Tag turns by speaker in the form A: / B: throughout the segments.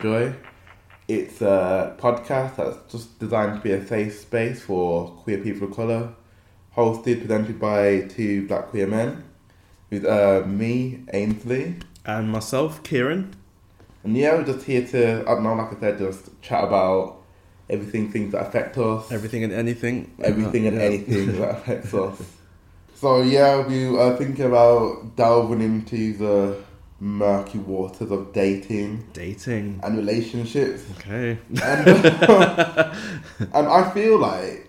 A: The Black Boy Joy. It's a podcast that's just designed to be a safe space for queer people of colour, hosted, presented by two black queer men, with uh, me, Ainsley.
B: And myself, Kieran.
A: And yeah, we're just here to, I don't know, like I said, just chat about everything, things that affect us.
B: Everything and anything.
A: everything and
B: Yeah.
A: anything that affects us. So yeah, we are thinking about delving into the murky waters of dating
B: Dating.
A: and relationships,
B: Okay.
A: and, and I feel like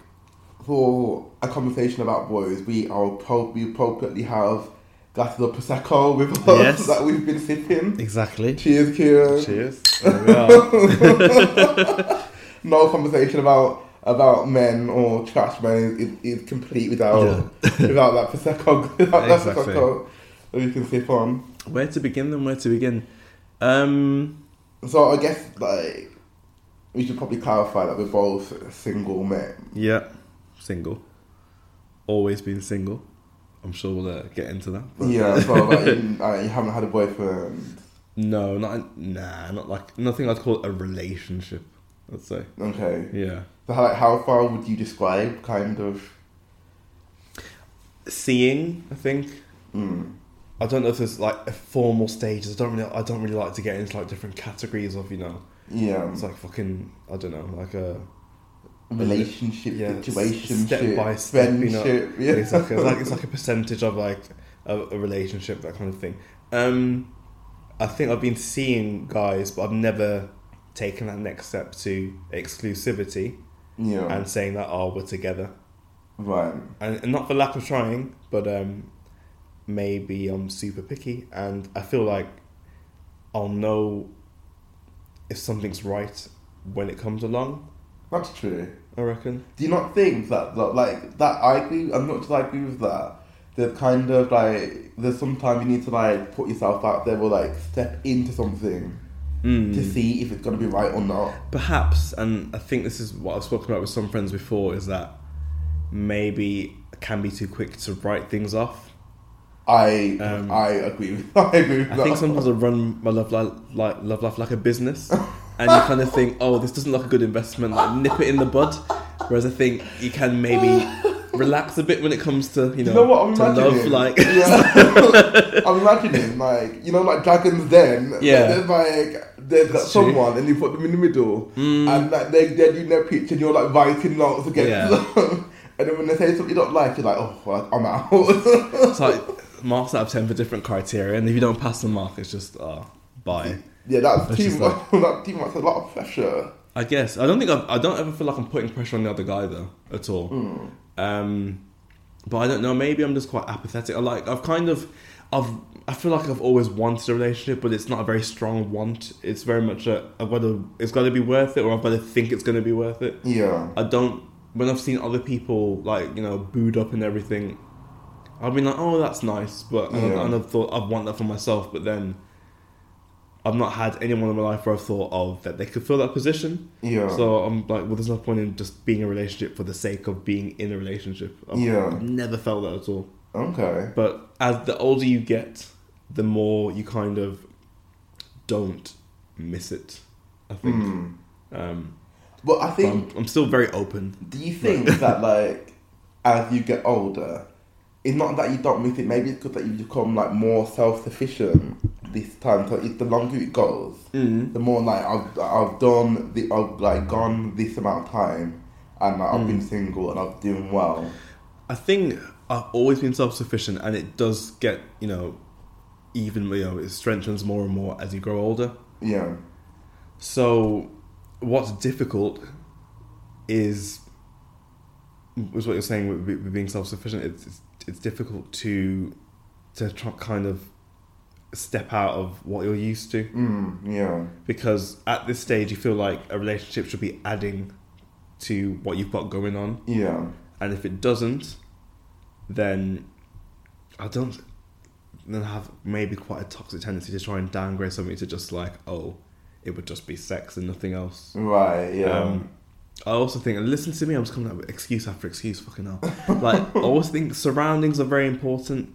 A: for a conversation about boys, we are pro- we appropriately have glasses of prosecco with us
B: Yes.
A: that we've been sipping.
B: Exactly.
A: Cheers, Kieran.
B: Cheers. There we are.
A: No conversation about about men or trash men is, is complete without without that prosecco without that
B: Exactly.
A: prosecco that you can sip on.
B: Where to begin then? Where to begin? Um,
A: So I guess like we should probably clarify that we're both single men.
B: yeah. Single. Always been single. I'm sure we'll uh, get into that. but-
A: Yeah, so like you, uh, you haven't had a boyfriend.
B: No, not nah, not like nothing I'd call a relationship. I'd say.
A: Okay.
B: Yeah.
A: So how, like, how far would you describe kind of?
B: Seeing, I think.
A: Mm,
B: I don't know if there's like a formal stages. I don't really. I don't really like to get into like different categories of you know.
A: yeah.
B: It's like fucking. I don't know, like a
A: relationship,
B: yeah,
A: situation,
B: step by step, you know.
A: friendship. Yeah.
B: exactly. It's like it's like a percentage of like a, a relationship, that kind of thing. Um, I think I've been seeing guys, but I've never taken that next step to exclusivity
A: yeah.
B: and saying that oh we're together,
A: right.
B: and, and not for lack of trying, but um, maybe I'm super picky, and I feel like I'll know if something's right when it comes along.
A: That's true.
B: I reckon.
A: Do you not think that, that like that? I agree. I'm not just I agree with that. There's kind of like there's sometimes you need to like put yourself out there or like step into something
B: Mm.
A: to see if it's gonna be right or not.
B: Perhaps, and I think this is what I've spoken about with some friends before, is that maybe I can be too quick to write things off.
A: I
B: Um,
A: I agree with I agree with
B: I
A: that.
B: think sometimes I run my love life like love life like a business, and you kind of think, oh, this doesn't look a good investment, like nip it in the bud. Whereas I think you can maybe relax a bit when it comes to you know,
A: you know what I'm
B: to
A: imagining?
B: love, like
A: yeah. I'm imagining like you know like Dragons Den.
B: Yeah.
A: There's like there's that
B: That's true.
A: someone and you put them in the middle
B: Mm.
A: and like they they're doing their pitch and you're like writing notes against
B: Yeah.
A: them. And then when they say something you don't like, you're like, oh, well, I'm out.
B: it's like marks out of ten for different criteria, and if you don't pass the mark, it's just oh, bye.
A: yeah, that's
B: That's
A: too
B: just
A: much. that too much. A lot of pressure.
B: I guess I don't think I've, I don't ever feel like I'm putting pressure on the other guy though at all.
A: Mm.
B: Um, but I don't know. Maybe I'm just quite apathetic. I like I've kind of I've I feel like I've always wanted a relationship, but it's not a very strong want. It's very much a I've got to it's got to be worth it, or I've got to think it's going to be worth it.
A: Yeah.
B: I don't. When I've seen other people like you know booed up and everything, I've been like, oh, that's nice, but and,
A: Yeah.
B: I've, and I've thought I want that for myself, but then. I've not had anyone in my life where I've thought of that they could fill that position.
A: Yeah.
B: So I'm like, well, there's no point in just being in a relationship for the sake of being in a relationship. I've,
A: Yeah.
B: Never felt that at all.
A: okay.
B: But as the older you get, the more you kind of don't miss it. I think.
A: Mm.
B: Um,
A: But I
B: but
A: think
B: I'm, I'm still very open.
A: Do you think that like as you get older, it's not that you don't miss it. Maybe it's because that you become like more self sufficient this time. So it's the longer it goes,
B: Mm.
A: the more like I've I've done the I've like gone this amount of time, and like, I've been single and I've doing well.
B: I think I've always been self sufficient, and it does get you know, even you know, it strengthens more and more as you grow older.
A: Yeah,
B: So, what's difficult is is what you're saying with, with being self sufficient. It's, it's it's difficult to to try, kind of step out of what you're used to
A: mm, yeah,
B: because at this stage you feel like a relationship should be adding to what you've got going on,
A: yeah,
B: and if it doesn't, then I don't. Then I have maybe quite a toxic tendency to try and downgrade something to just like oh, it would just be sex and nothing else.
A: right, yeah,
B: Um, I also think, and listen to me, I'm just coming up with excuse after excuse, fucking hell. Like, I always think surroundings are very important.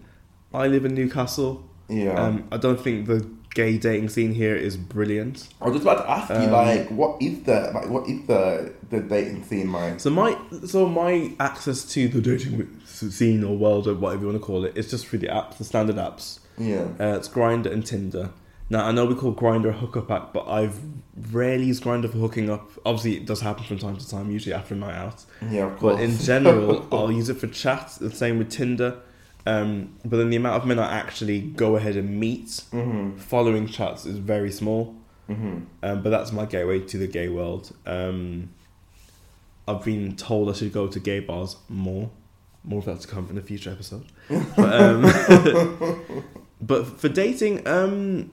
B: I live in Newcastle.
A: yeah,
B: Um, I don't think the gay dating scene here is brilliant.
A: I was just about to ask you,
B: Um,
A: like, what is the like, what is the the dating scene like?
B: So my so my access to the dating scene or world or whatever you want to call it is just through the apps, the standard apps.
A: Yeah,
B: Uh, it's Grindr and Tinder. Now I know we call Grindr a hookup app, but I've rarely used Grindr for hooking up. Obviously, it does happen from time to time, usually after a night out.
A: yeah, of course.
B: But in general, I'll use it for chat. The same with Tinder. Um, but then the amount of men I actually go ahead and meet
A: hmm
B: following chats is very small.
A: hmm
B: Um, but that's my gateway to the gay world. Um, I've been told I should go to gay bars more. More of that to come in a future episode. But, um, but for dating, um,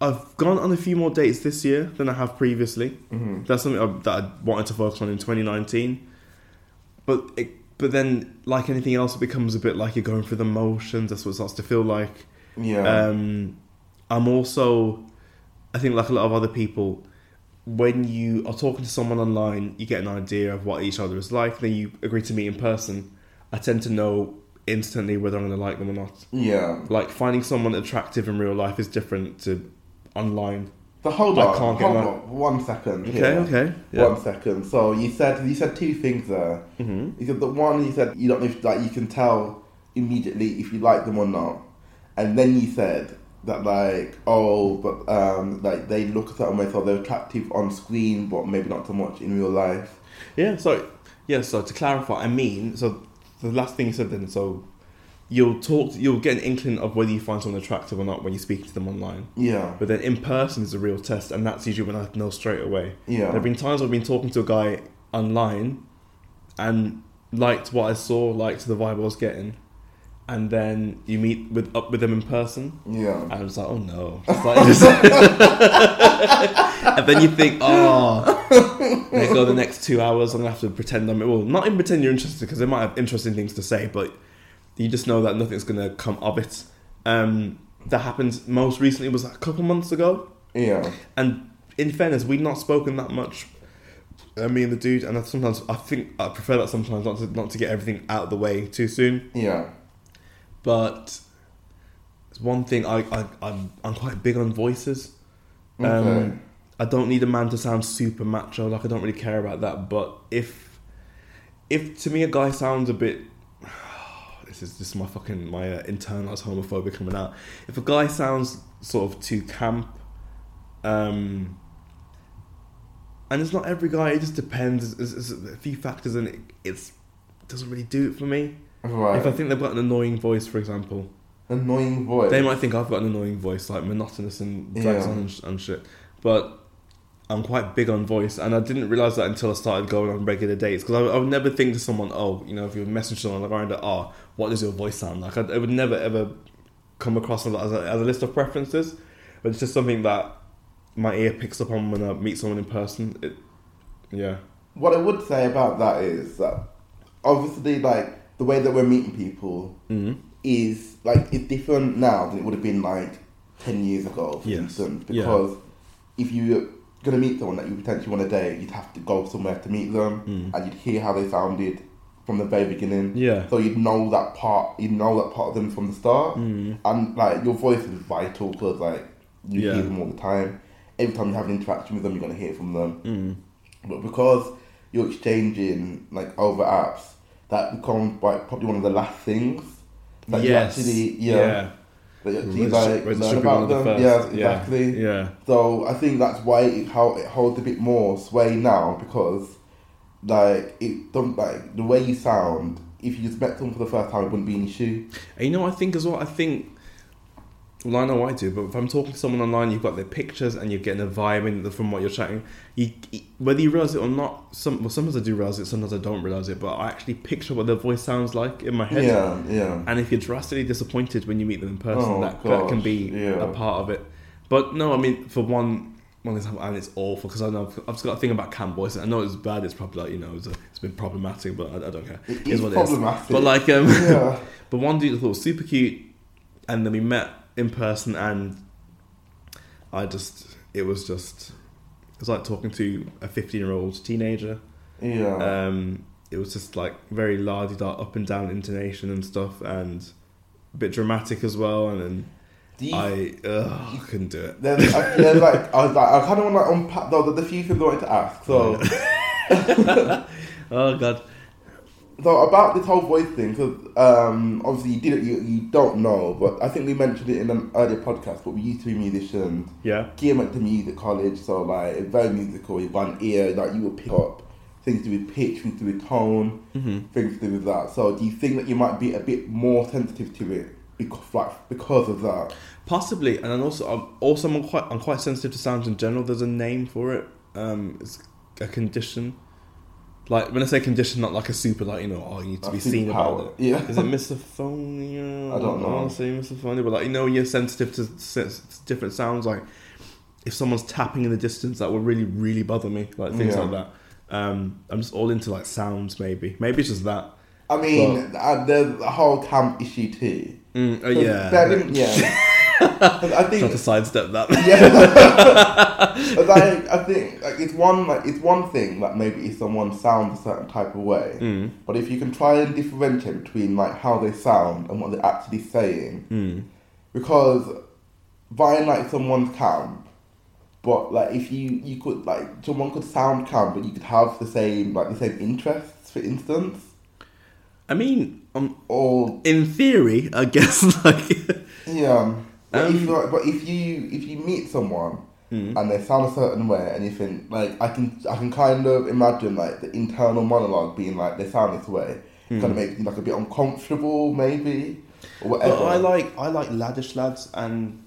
B: I've gone on a few more dates this year than I have previously.
A: hmm
B: That's something I, that I wanted to focus on in 2019. But it, but then, like anything else, it becomes a bit like you're going through the motions. That's what it starts to feel like.
A: Yeah,
B: Um, I'm also, I think, like a lot of other people, when you are talking to someone online, you get an idea of what each other is like. Then you agree to meet in person. I tend to know instantly whether I'm going to like them or not.
A: yeah.
B: Like finding someone attractive in real life is different to online.
A: So hold
B: I
A: on,
B: can't get
A: hold
B: my-
A: on, one second.
B: Okay,
A: here.
B: okay, yeah.
A: One second. So you said you said two things there.
B: hmm
A: You said the one you said you don't know if like you can tell immediately if you like them or not, and then you said that like oh but um like they look a certain way so they're attractive on screen but maybe not so much in real life.
B: Yeah. So yeah. So to clarify, I mean, so the last thing you said then. So you'll talk. You'll get an inkling of whether you find someone attractive or not when you speak to them online.
A: Yeah,
B: But then in person is a real test, and that's usually when I know straight away.
A: yeah there
B: have been times I've been talking to a guy online and liked what I saw, liked the vibe I was getting, and then you meet with up with them in person,
A: yeah.
B: and I was like, oh no. Like- and then you think, oh, there go the next two hours. I'm gonna have to pretend I'm well, not even pretend you're interested because they might have interesting things to say, but you just know that nothing's gonna come of it. Um, that happened most recently was a couple months ago.
A: Yeah,
B: And in fairness, we'd not spoken that much. Uh, me and the dude, and I sometimes I think I prefer that sometimes not to not to get everything out of the way too soon.
A: yeah,
B: But it's one thing I, I I'm I'm quite big on voices.
A: okay.
B: Um, I don't need a man to sound super macho. Like I don't really care about that. But if if to me a guy sounds a bit this is just my fucking my uh, internalized homophobia coming out. If a guy sounds sort of too camp, um, and it's not every guy. It just depends. There's, there's a few factors, and it it's, doesn't really do it for me.
A: right.
B: If I think they've got an annoying voice, for example,
A: Annoying voice.
B: they might think I've got an annoying voice, like monotonous and drags
A: Yeah.
B: on and, sh- and shit. But I'm quite big on voice, and I didn't realize that until I started going on regular dates. Because I, I would never think to someone, oh, you know, if you message someone on the Grindr, oh, what does your voice sound like? I, I would never ever come across as a, as a list of preferences, but it's just something that my ear picks up on when I meet someone in person. It, yeah,
A: What I would say about that is that obviously, like the way that we're meeting people
B: mm
A: is like it's different now than it would have been like ten years ago, for
B: Yes.
A: instance.
B: Yeah.
A: Because if you're gonna meet someone that you potentially want to date, you'd have to go somewhere to meet them,
B: Mm.
A: and you'd hear how they sounded from the very beginning.
B: yeah,
A: So you'd know that part, you'd know that part of them from the start,
B: mm.
A: and like your voice is vital because like you
B: Yeah.
A: hear them all the time. Every time you have an interaction with them, you're gonna hear from them.
B: Mm.
A: But because you're exchanging like over apps, that becomes like probably one of the last things that
B: yes,
A: you actually yeah,
B: yeah.
A: That you like
B: whereas it
A: learn
B: should be one
A: about
B: the
A: them.
B: first.
A: Yeah,
B: Yeah.
A: exactly.
B: yeah.
A: So I think that's why it how it holds a bit more sway now because like it don't like the way you sound. If you just met someone for the first time, it wouldn't be an issue.
B: And you know, what I think as well. I think, well, I know I do, but if I'm talking to someone online, you've got their pictures and you're getting a vibe in from what you're chatting. You, whether you realize it or not, some well, sometimes I do realize it, sometimes I don't realize it. But I actually picture what their voice sounds like in my head.
A: Yeah, yeah.
B: And if you're drastically disappointed when you meet them in person,
A: Oh,
B: that, that can be
A: yeah.
B: a part of it. But no, I mean, for one, one example, and it's awful because I know I've, I've just got a thing about camp voice. I know it's bad. It's probably like you know, it's, a, it's been problematic, but I, I don't care.
A: It
B: is what it is.
A: problematic.
B: But like, um,
A: yeah,
B: but one dude I thought was super cute, and then we met in person, and I just, it was just, it was like talking to a 15 year old teenager.
A: yeah.
B: Um, it was just like very lardy da up and down intonation and stuff, and a bit dramatic as well. And then
A: you,
B: I ugh, I couldn't do it.
A: Then, I, there's like I was like I kind of want to like, unpack though the, the few things I wanted to ask. So
B: Oh god.
A: So about this whole voice thing, because um, obviously you didn't you, you don't know, but I think we mentioned it in an earlier podcast. But we used to be musicians.
B: Yeah.
A: Gia went to music college, so like it's very musical. You've got an ear, like you would pick up things to do with pitch, things to do with tone,
B: Mm-hmm.
A: things to do with that. So do you think that you might be a bit more sensitive to it because like because of that?
B: Possibly, and then also, I'm also I'm quite I'm quite sensitive to sounds in general. There's a name for it. Um, it's a condition. Like when I say condition, not like a super like you know, oh, you need to be seen about it.
A: Yeah.
B: Is it misophonia?
A: I don't know.
B: want to say misophonia, but like you know, when you're sensitive to s- different sounds. Like if someone's tapping in the distance, that would really really bother me. Like things
A: Yeah.
B: like that. Um, I'm just all into like sounds. Maybe maybe it's just that.
A: I mean, uh, there's a whole camp issue too.
B: Mm, uh, yeah.
A: yeah. I
B: Try
A: think
B: to sidestep that.
A: yeah. But like, I think like it's one like it's one thing that maybe if someone sounds a certain type of way,
B: Mm.
A: but if you can try and differentiate between like how they sound and what they're actually saying,
B: Mm.
A: because buying like someone's camp, but like if you you could like someone could sound camp, but you could have the same like the same interests, for instance,
B: I mean, um,
A: or
B: in theory, I guess like
A: yeah. But, if
B: Um,
A: you, but if you if you meet someone
B: Mm.
A: and they sound a certain way, and you think like I can I can kind of imagine like the internal monologue being like they sound this way, kind of makes you like a bit uncomfortable maybe or whatever.
B: But I like I like laddish lads, and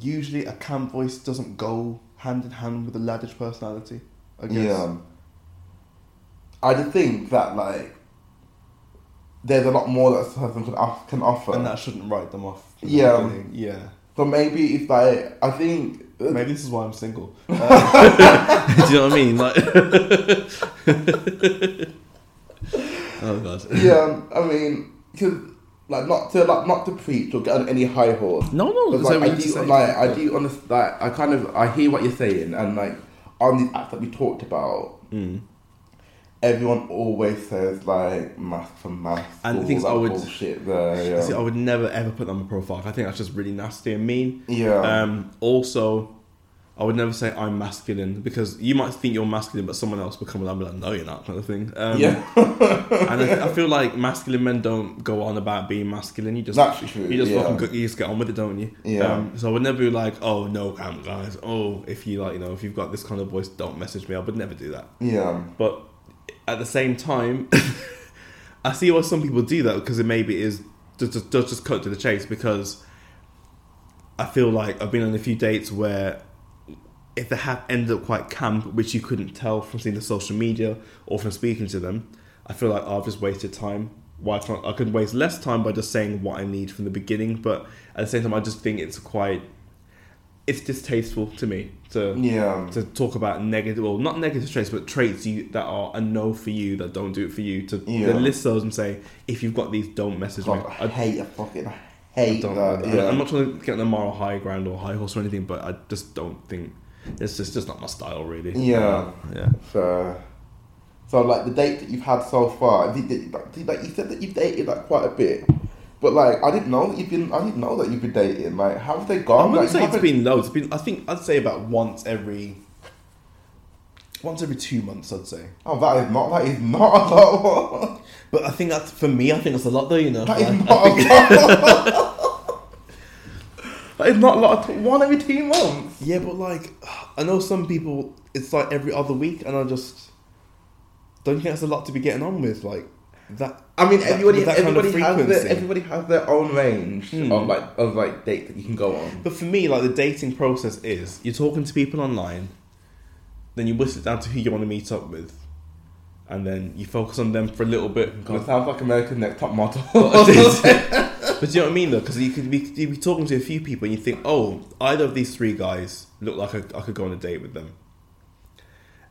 B: usually a camp voice doesn't go hand in hand with a laddish personality. I guess.
A: yeah. I just think that like there's a lot more that a person can off- can offer.
B: and that shouldn't write them off. from the
A: Yeah.
B: beginning. yeah.
A: so maybe if like I think
B: Maybe this is why I'm single. Uh, do you know what I mean? Like, oh god.
A: yeah, I mean because like not to like not to preach or get on any high horse.
B: No, no.
A: But, like,
B: what
A: I
B: I mean to
A: do,
B: say.
A: like, I do understand. Like, I kind of, I hear what you're saying, and like on these apps that we talked about,
B: Mm.
A: Everyone always says like masc for masc
B: And
A: all
B: things I would-
A: bullshit there. Yeah,
B: See, I would never ever put that on my profile. I think that's just really nasty and mean.
A: yeah,
B: Um, also, I would never say I'm masculine because you might think you're masculine, but someone else will come along and be like, "No, you're not," kind of thing. Um,
A: yeah.
B: and I, I feel like masculine men don't go on about being masculine. You just
A: That's true,
B: You just
A: yeah.
B: fucking go, you just get on with it, don't you?
A: Yeah.
B: Um, so I would never be like, "Oh no, guys. Oh, if you like, you know, if you've got this kind of voice, don't message me." I would never do that.
A: yeah,
B: But at the same time, I see why some people do that because it maybe is does just, just cut to the chase because I feel like I've been on a few dates where if they have ended up quite camp, which you couldn't tell from seeing the social media or from speaking to them, I feel like oh, I've just wasted time. Why I could waste less time by just saying what I need from the beginning, but at the same time, I just think it's quite it's distasteful to me to
A: yeah.
B: to talk about negative, well, not negative traits, but traits you that are a no for you that don't do it for you. To
A: Yeah.
B: to list those and say, if you've got these, don't message me.
A: I
B: I,
A: hate a fucking I
B: I
A: hate
B: don't.
A: that.
B: I-
A: Yeah,
B: I'm not trying to get on the moral high ground or high horse or anything, but I just don't think it's just just not my style, really.
A: Yeah.
B: yeah.
A: So, so like the date that you've had so far, did, did, like, like you said that you've dated like quite a bit, but like I didn't know that you've been. I didn't know that you've been dating. Like, how have they gone?
B: I
A: gone?
B: wouldn't
A: like,
B: say it's been loads. It's been, I think I'd say about once every, once every two months. I'd say.
A: Oh, that is not. That is not a lot.
B: But I think that's for me. I think that's a lot, though. You know,
A: That is
B: Like,
A: not a lot. that is not a lot. One every two months.
B: Yeah, but like, I know some people, it's like every other week, and I just don't think that's a lot to be getting on with, like that.
A: I mean,
B: that-
A: everybody,
B: that kind of
A: everybody has their, everybody has their own range
B: Hmm.
A: of like of like dates that you can go on.
B: But for me, like the dating process is you're talking to people online, then you whittle it down to who you want to meet up with, and then you focus on them for a little bit.
A: God, sounds like American Next Top Model.
B: but do you know what I mean though? Because you could be you'd be talking to a few people and you think, oh, either of these three guys look like I, I could go on a date with them.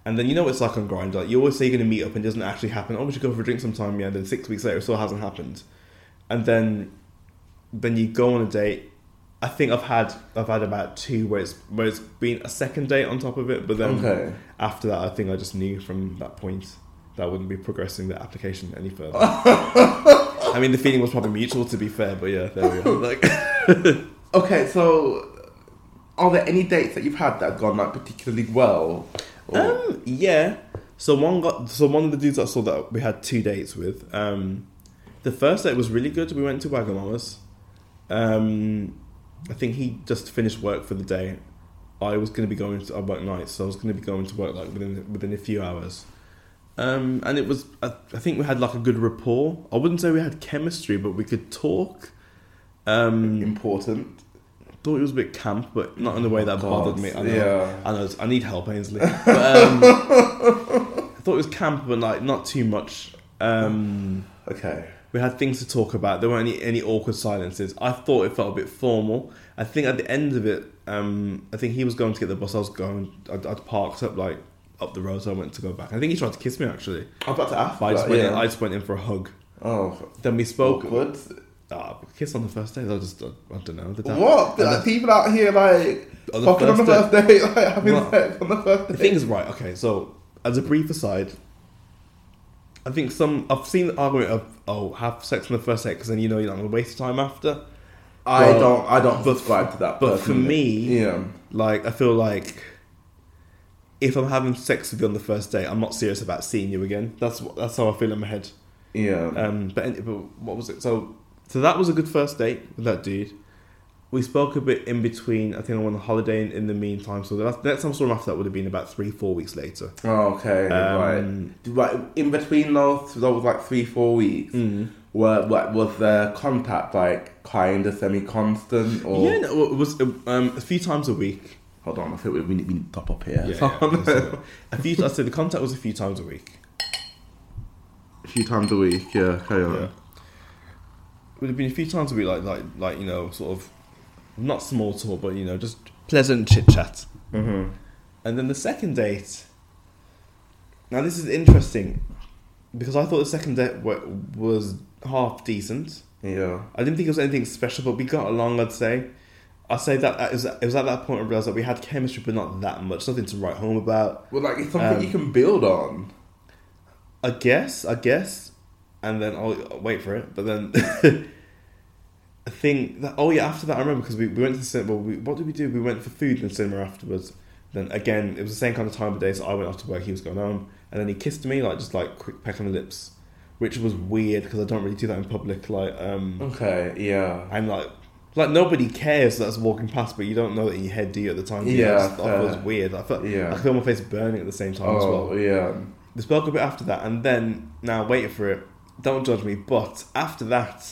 B: And then you know what it's like on Grindr. Like you always say you're going to meet up and it doesn't actually happen. Oh, we should go for a drink sometime. Yeah. And then six weeks later, it still hasn't happened. And then, then you go on a date. I think I've had I've had about two where it's where it's been a second date on top of it. But then
A: Okay.
B: after that, I think I just knew from that point that I wouldn't be progressing the application any further. I mean, the feeling was probably mutual, to be fair, but yeah, there we go. Like,
A: Okay, so are there any dates that you've had that have gone like particularly well?
B: Um, yeah. So one got so one of the dudes I saw that we had two dates with. Um, the first date was really good. We went to Wagamama's. Um, I think he just finished work for the day. I was going to be going to I work nights, so I was going to be going to work like within within a few hours. Um, and it was I, I think we had like a good rapport. I wouldn't say we had chemistry, but we could talk. Um,
A: important.
B: Thought it was a bit camp, but not in the way that
A: God,
B: bothered me. I know,
A: yeah.
B: I know. I need help, Ainsley. But, um, I thought it was camp, but like not too much. Um,
A: Okay.
B: we had things to talk about. There weren't any, any awkward silences. I thought it felt a bit formal. I think at the end of it, um, I think he was going to get the bus. I was going. I'd, I'd parked up like up the road, so I went to go back. I think he tried to kiss me actually.
A: I'm about to ask.
B: I just
A: that,
B: went.
A: yeah.
B: In, I just went in for a hug.
A: oh,
B: Then we spoke.
A: awkward.
B: Ah, kiss on the first day. I just. I, I don't know. The dad-
A: What? Like, people out here like
B: On the
A: fucking on the
B: first
A: date, like having
B: Well,
A: sex on the first
B: The
A: date.
B: thing is, right, okay, so as a brief aside, I think some I've seen the argument of oh have sex on the first date because then you know you're not to waste time after.
A: I
B: Well,
A: don't. I don't
B: but-
A: subscribe to that.
B: but for me-
A: yeah,
B: Like I feel like if I'm having sex with you on the first date, I'm not serious about seeing you again. That's what that's how I feel in my head.
A: yeah.
B: Um, but, but what was it? So so that was a good first date with that dude. We spoke a bit in between. I think I went on holiday in, in the meantime. So the next next time I saw him after that would have been about three four weeks later.
A: oh, okay, right.
B: Um,
A: Right. In between those, those like three, four weeks,
B: mm.
A: were what was the contact like kind of semi-constant or?
B: Yeah, no, it was um, a few times a week.
A: Hold on, I think we, we, need, we need to top up here.
B: Yeah, yeah, a few. I said the contact was a few times a week.
A: a few times a week. Yeah, carry on.
B: Yeah, would have been a few times a week, like like like you know, sort of not small talk, but you know, just pleasant chit chat.
A: Mm-hmm.
B: And then the second date. Now this is interesting because I thought the second date wa- was half decent.
A: Yeah.
B: I didn't think it was anything special, but we got along. I'd say. I say that it was, it was at that point I realized that we had chemistry, but not that much. Nothing to write home about.
A: Well, like it's something
B: Um,
A: you can build on.
B: I guess, I guess, and then I'll, wait for it. But then I think that oh yeah, after that I remember because we, we went to the cinema. Well, we, what did we do? We went for food in the cinema afterwards. Then again, it was the same kind of time of day. So I went off to work. He was going home, and then he kissed me like just like quick peck on the lips, which was weird because I don't really do that in public. Like um,
A: Okay. Yeah.
B: I'm like. Like nobody cares that's walking past, but you don't know that in your head, do you? At the time,
A: Yeah,
B: I just thought was weird. I felt,
A: Yeah.
B: I feel my face burning at the same time as well.
A: Oh yeah.
B: We spoke a bit after that, and then now waiting for it. Don't judge me, but after that,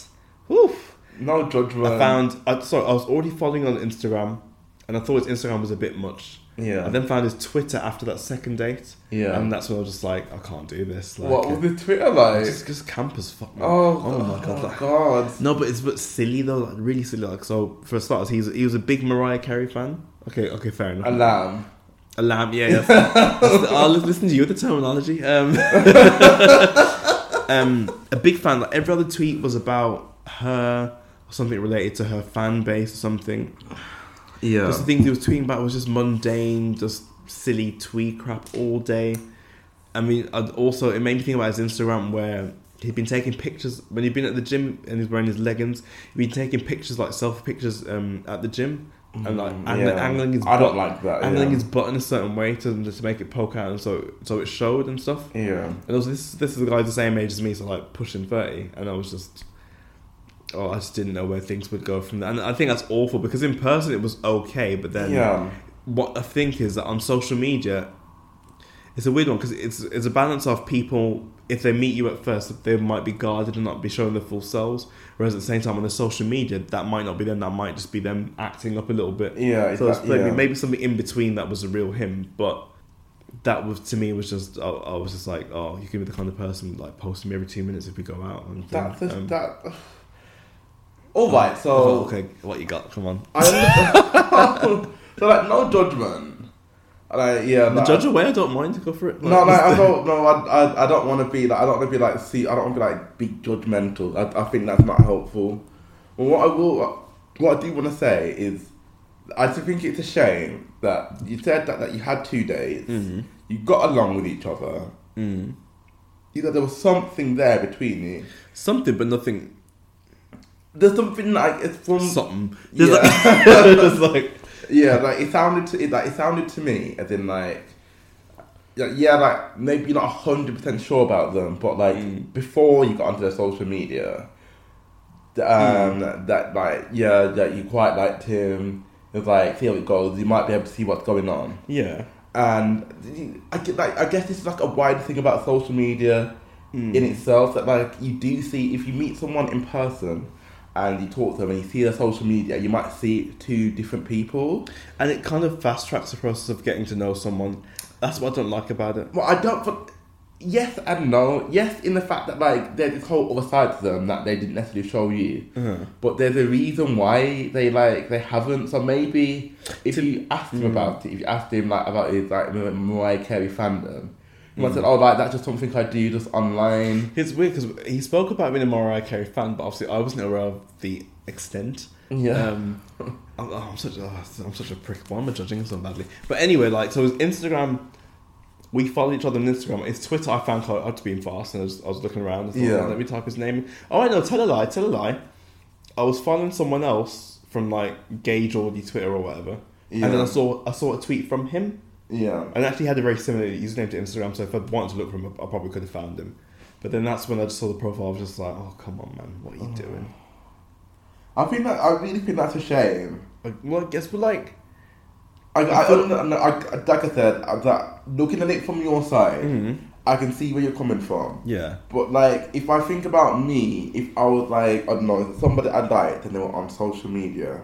B: whew,
A: No judgment.
B: I found. I, sorry, I was already following on Instagram, and I thought his Instagram was a bit much.
A: Yeah.
B: I then found his Twitter after that second date,
A: yeah.
B: and that's when I was just like, I can't do this. Like,
A: what was the Twitter like?
B: Just, just camp as fuck. man.
A: oh,
B: oh my
A: oh
B: god. like-
A: God.
B: no, but it's but silly though, like really silly. Like so, for starters, he's he was a big Mariah Carey fan. Okay, okay, fair enough.
A: A lamb.
B: A lamb, yeah. yeah. I'll listen to you with the terminology. Um, um, a big fan. Like every other tweet was about her or something related to her fan base or something.
A: Yeah.
B: Just the things he was tweeting about was just mundane, just silly tweet crap all day. I mean, I'd also it made me think about his Instagram where he'd been taking pictures when he'd been at the gym and he's wearing his leggings. He'd been taking pictures like selfie pictures um, at the gym and like
A: Mm,
B: ang-
A: yeah.
B: angling his
A: I don't like that.
B: angling
A: yeah.
B: his butt in a certain way to to make it poke out and so so it showed and stuff.
A: Yeah.
B: And also this this is the guy the same age as me, so like pushing thirty, and I was just. Oh, I just didn't know where things would go from there, and I think that's awful because in person it was okay, but then
A: yeah.
B: what I think is that on social media, it's a weird one because it's it's a balance of people. If they meet you at first, they might be guarded and not be showing their full selves. Whereas at the same time, on the social media, that might not be them. That might just be them acting up a little bit.
A: Yeah.
B: So it's
A: exact-
B: maybe,
A: yeah.
B: maybe something in between that was a real him, but that was to me was just I, I was just like, oh, you can be the kind of person like posting me every two minutes if we go out. And
A: That, that,
B: um,
A: that. All right, so
B: oh, okay, what you got? Come on.
A: I so like no judgment. Like yeah, like,
B: judge away, I don't mind. To go for it.
A: No, like, I don't. No, I, I, I don't want to be like. I don't want to be like. See, I don't want to be like be judgmental. I, I think that's not helpful. But what I will, what I do want to say is, I just think it's a shame that you said that, that you had two dates.
B: Mm-hmm.
A: You got along with each other.
B: Mm.
A: You know, there was something there between you.
B: Something, but nothing.
A: there's something like it's from
B: Something.
A: Yeah.
B: There's like,
A: yeah, like it sounded to it, like it sounded to me as in like yeah, yeah like maybe you're not hundred percent sure about them, but like
B: Mm.
A: before you got onto their social media, um, that like yeah, that you quite liked him. It was like see how it goes. You might be able to see what's going on,
B: yeah.
A: and I get like I guess this is like a wide thing about social media
B: Mm.
A: in itself that like you do see if you meet someone in person and you talk to them and you see their social media, you might see two different people.
B: And it kind of fast tracks the process of getting to know someone. That's what I don't like about it.
A: Well, I don't. Yes and no. Yes, in the fact that like there's this whole other side to them that they didn't necessarily show you.
B: Uh-huh.
A: But there's a reason why they like they haven't. So maybe if you asked him
B: Mm.
A: about it, if you asked him like about his like Mariah Carey fandom, he might
B: Mm.
A: say, "Oh, like that's just something I do just online."
B: It's weird because he spoke about being a Mariah Carey fan, but obviously I wasn't aware of the extent.
A: Yeah.
B: Um, I'm, I'm such a, I'm such a prick. Why am I judging him so badly? But anyway, like so, his Instagram. We follow each other on Instagram. His Twitter, I found quite odd to be in fast, and I was, I was looking around. And thought,
A: Yeah.
B: "Oh, let me type his name. Oh, I know. Tell a lie. Tell a lie. I was following someone else from like Gage or the Twitter or whatever, and then I saw I saw a tweet from him,
A: yeah.
B: and actually had a very similar username to Instagram. So if I wanted to look for him, I probably could have found him. But then that's when I just saw the profile. I was just like, oh come on, man, what are you doing?
A: I think that I really think that's a shame.
B: Like, well, I guess we're like,
A: I, I, I, don't know, I, like I said, I, that looking at it from your side,
B: Mhm.
A: I can see where you're coming from.
B: yeah,
A: But like, if I think about me, if I was like, I don't know, somebody I liked and they were on social media,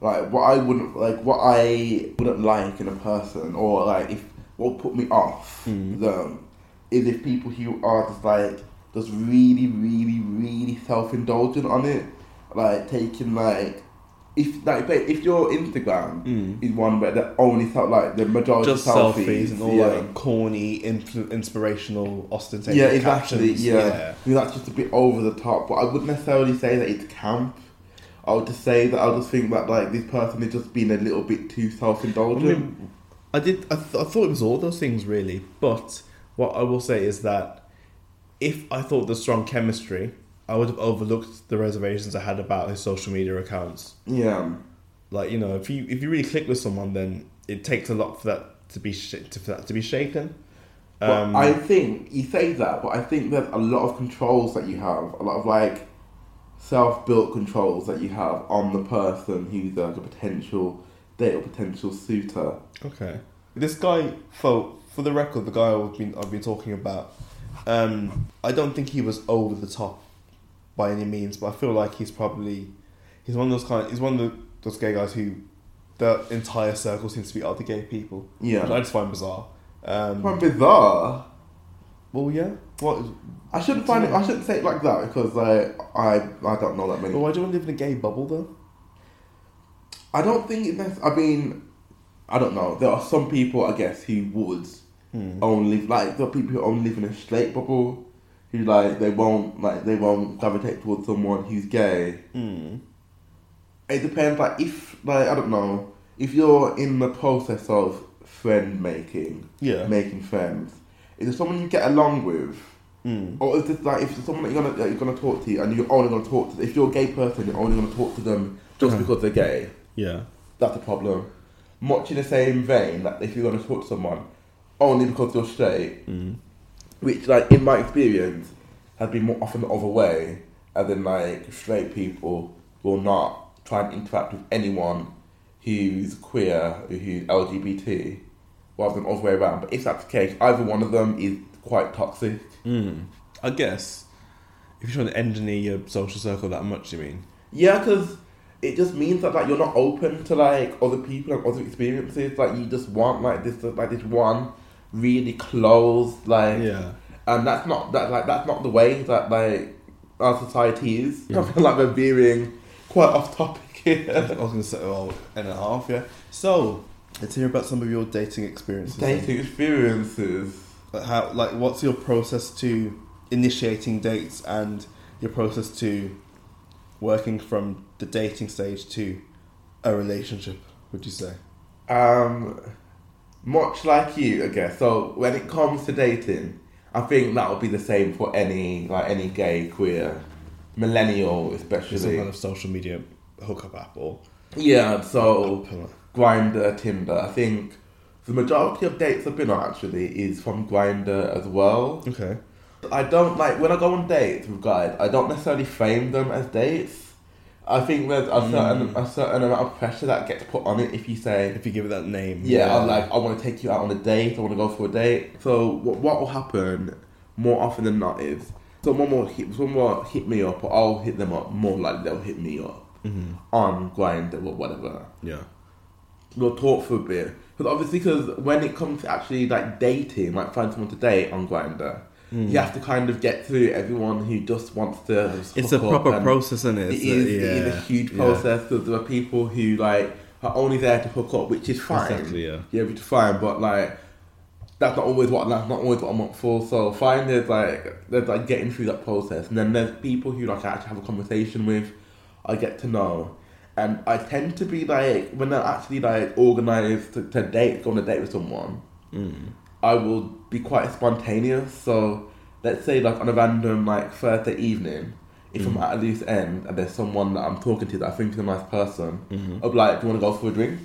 A: like what I wouldn't like, what I wouldn't like in a person, or like if what put me off
B: Mhm.
A: them, is if people who are just like just really, really, really self indulgent on it, like taking like. If like if your Instagram
B: Mm.
A: is one where the only felt like the majority
B: just
A: selfies,
B: selfies and all
A: yeah.
B: like corny, influ- inspirational, ostentatious.
A: Yeah, exactly.
B: captions.
A: Yeah.
B: yeah.
A: I mean, that's just a bit over the top. But I wouldn't necessarily say that it's camp. I would just say that I just think that like this person is just being a little bit too self-indulgent.
B: mean, I did. I, th- I thought it was all those things really, but what I will say is that if I thought there's strong chemistry, I would have overlooked the reservations I had about his social media accounts.
A: yeah,
B: Like you know, if you if you really click with someone, then it takes a lot for that to be sh- to, for that to be shaken.
A: but
B: Um,
A: I think you say that, but I think there's a lot of controls that you have, a lot of like self-built controls that you have on the person who's like a potential date or potential suitor.
B: Okay. This guy, for for the record, the guy I've been I've been talking about, um, I don't think he was over the top by any means, but I feel like he's probably he's one of those kind. he's one of the, those gay guys who the entire circle seems to be other gay people.
A: Yeah.
B: which I just find bizarre. Um,
A: Quite bizarre.
B: Well, yeah. What?
A: I shouldn't find it. I shouldn't say it like that because like I I don't know that many.
B: Well, why do you want to live in a gay bubble though?
A: I don't think it's I mean, I don't know. There are some people, I guess, who would
B: Hmm.
A: only like there are people who only live in a straight bubble, who like they won't like they won't gravitate towards someone who's gay.
B: Hmm.
A: It depends. Like if like I don't know if you're in the process of friend making,
B: Yeah.
A: making friends. Is there someone you get along with?
B: Hmm.
A: Or is it like if there's someone that you're gonna that you're gonna talk to and you're only gonna talk to if you're a gay person you're only gonna talk to them just
B: Uh-huh.
A: because they're gay?
B: Yeah.
A: That's a problem. Much in the same vein that if you're gonna talk to someone only because you're straight,
B: Hmm.
A: which like in my experience has been more often the other way, as in like straight people will not try and interact with anyone who's queer or who's LGBT, rather than all the way around. But if that's the case, either one of them is quite toxic.
B: Hmm. I guess if you're trying to engineer your social circle that much, you mean?
A: Yeah, because it just means that like you're not open to like other people and other experiences. Like you just want like this like this one really close like
B: Yeah.
A: and that's not that like that's not the way that like our society is.
B: Yeah.
A: I feel like we're veering quite off topic here.
B: I was going to say, well, and a half, yeah. So, let's hear about some of your dating experiences.
A: Dating experiences.
B: Like How, like, what's your process to initiating dates and your process to working from the dating stage to a relationship? Would you say?
A: Um, much like you, I guess. So when it comes to dating, I think that would be the same for any like any gay, queer, millennial,
B: It's some
A: especially.
B: kind of social media hookup app or
A: Yeah, so
B: app.
A: Grindr, Tinder. I think the majority of dates I've been on actually is from Grindr as well.
B: Okay.
A: I don't like when I go on dates with guys. I don't necessarily frame them as dates. I think there's a certain
B: Mm.
A: a certain amount of pressure that gets put on it if you say,
B: If you give it that name.
A: yeah, I'm like I want to take you out on a date. I want to go for a date. So what what will happen more often than not is someone will hit someone will hit me up or I'll hit them up. More likely they'll hit me up
B: Mhm.
A: on Grindr or whatever.
B: Yeah.
A: We'll talk for a bit. Because obviously, because when it comes to actually like dating, like find someone to date on Grindr, you hmm. have to kind of get through everyone who just wants to. just
B: It's a proper process, isn't it?
A: It
B: It's
A: is,
B: a-
A: it is a huge process because there are people who like are only there to hook up, which is fine.
B: Exactly, yeah.
A: Yeah, which is fine, but like. That's not always what that's not always what I'm up for. So fine, there's like there's like getting through that process, and then there's people who like I actually have a conversation with, I get to know, and I tend to be like when they're actually like organized to, to date, go on a date with someone,
B: Mm.
A: I will be quite spontaneous. So let's say like on a random like Thursday evening, if I'm at a loose end and there's someone that I'm talking to that I think is a nice person,
B: Mhm.
A: I'll be like, do you want to go for a drink?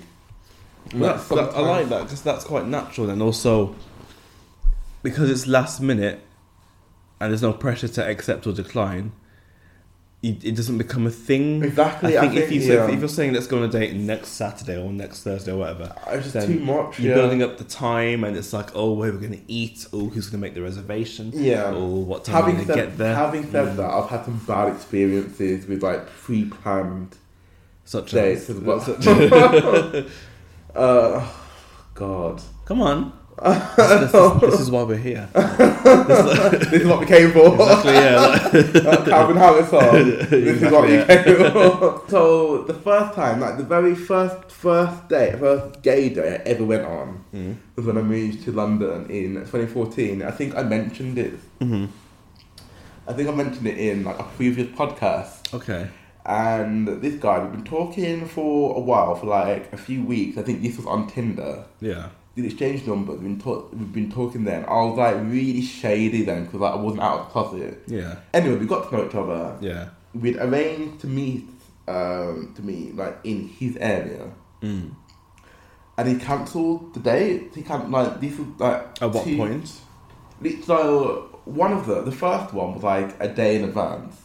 A: Like,
B: that, I like that because that's quite natural, and also because it's last minute and there's no pressure to accept or decline. It, it doesn't become a thing.
A: Exactly,
B: I
A: I
B: think, if you,
A: yeah.
B: if you're saying let's go on a date next Saturday or next Thursday or whatever,
A: It's just too much.
B: you're
A: yeah.
B: building up the time, and it's like, oh, where we're going to eat, oh, who's going to make the reservation,
A: Yeah.
B: or what time we're
A: Having
B: going to get there.
A: having said
B: Mm.
A: that, I've had some bad experiences with like pre-planned
B: Such
A: dates
B: as,
A: well.
B: such-
A: uh, God,
B: Come on, this, this is, this is why we're here.
A: this is what we came for.
B: Exactly, yeah. like-
A: Calvin Harris song. This is what we
B: Exactly,
A: came for. So the first time, like the very first first day, first gay day I ever went on
B: Mm.
A: was when I moved to London in 2014. I think I mentioned it.
B: Mhm.
A: I think I mentioned it in like a previous podcast.
B: Okay.
A: And this guy, we've been talking for a while, for like a few weeks. I think this was on Tinder.
B: Yeah.
A: We'd number. We've been, talk- we've been talking then. I was like really shady then because like, I wasn't out of the closet.
B: Yeah.
A: Anyway, we got to know each other.
B: Yeah.
A: We'd arranged to meet, um, to meet like in his area,
B: Mm.
A: and he cancelled the date. He can't like this was like
B: At what
A: two-
B: point?
A: So one of the the first one was like a day in advance.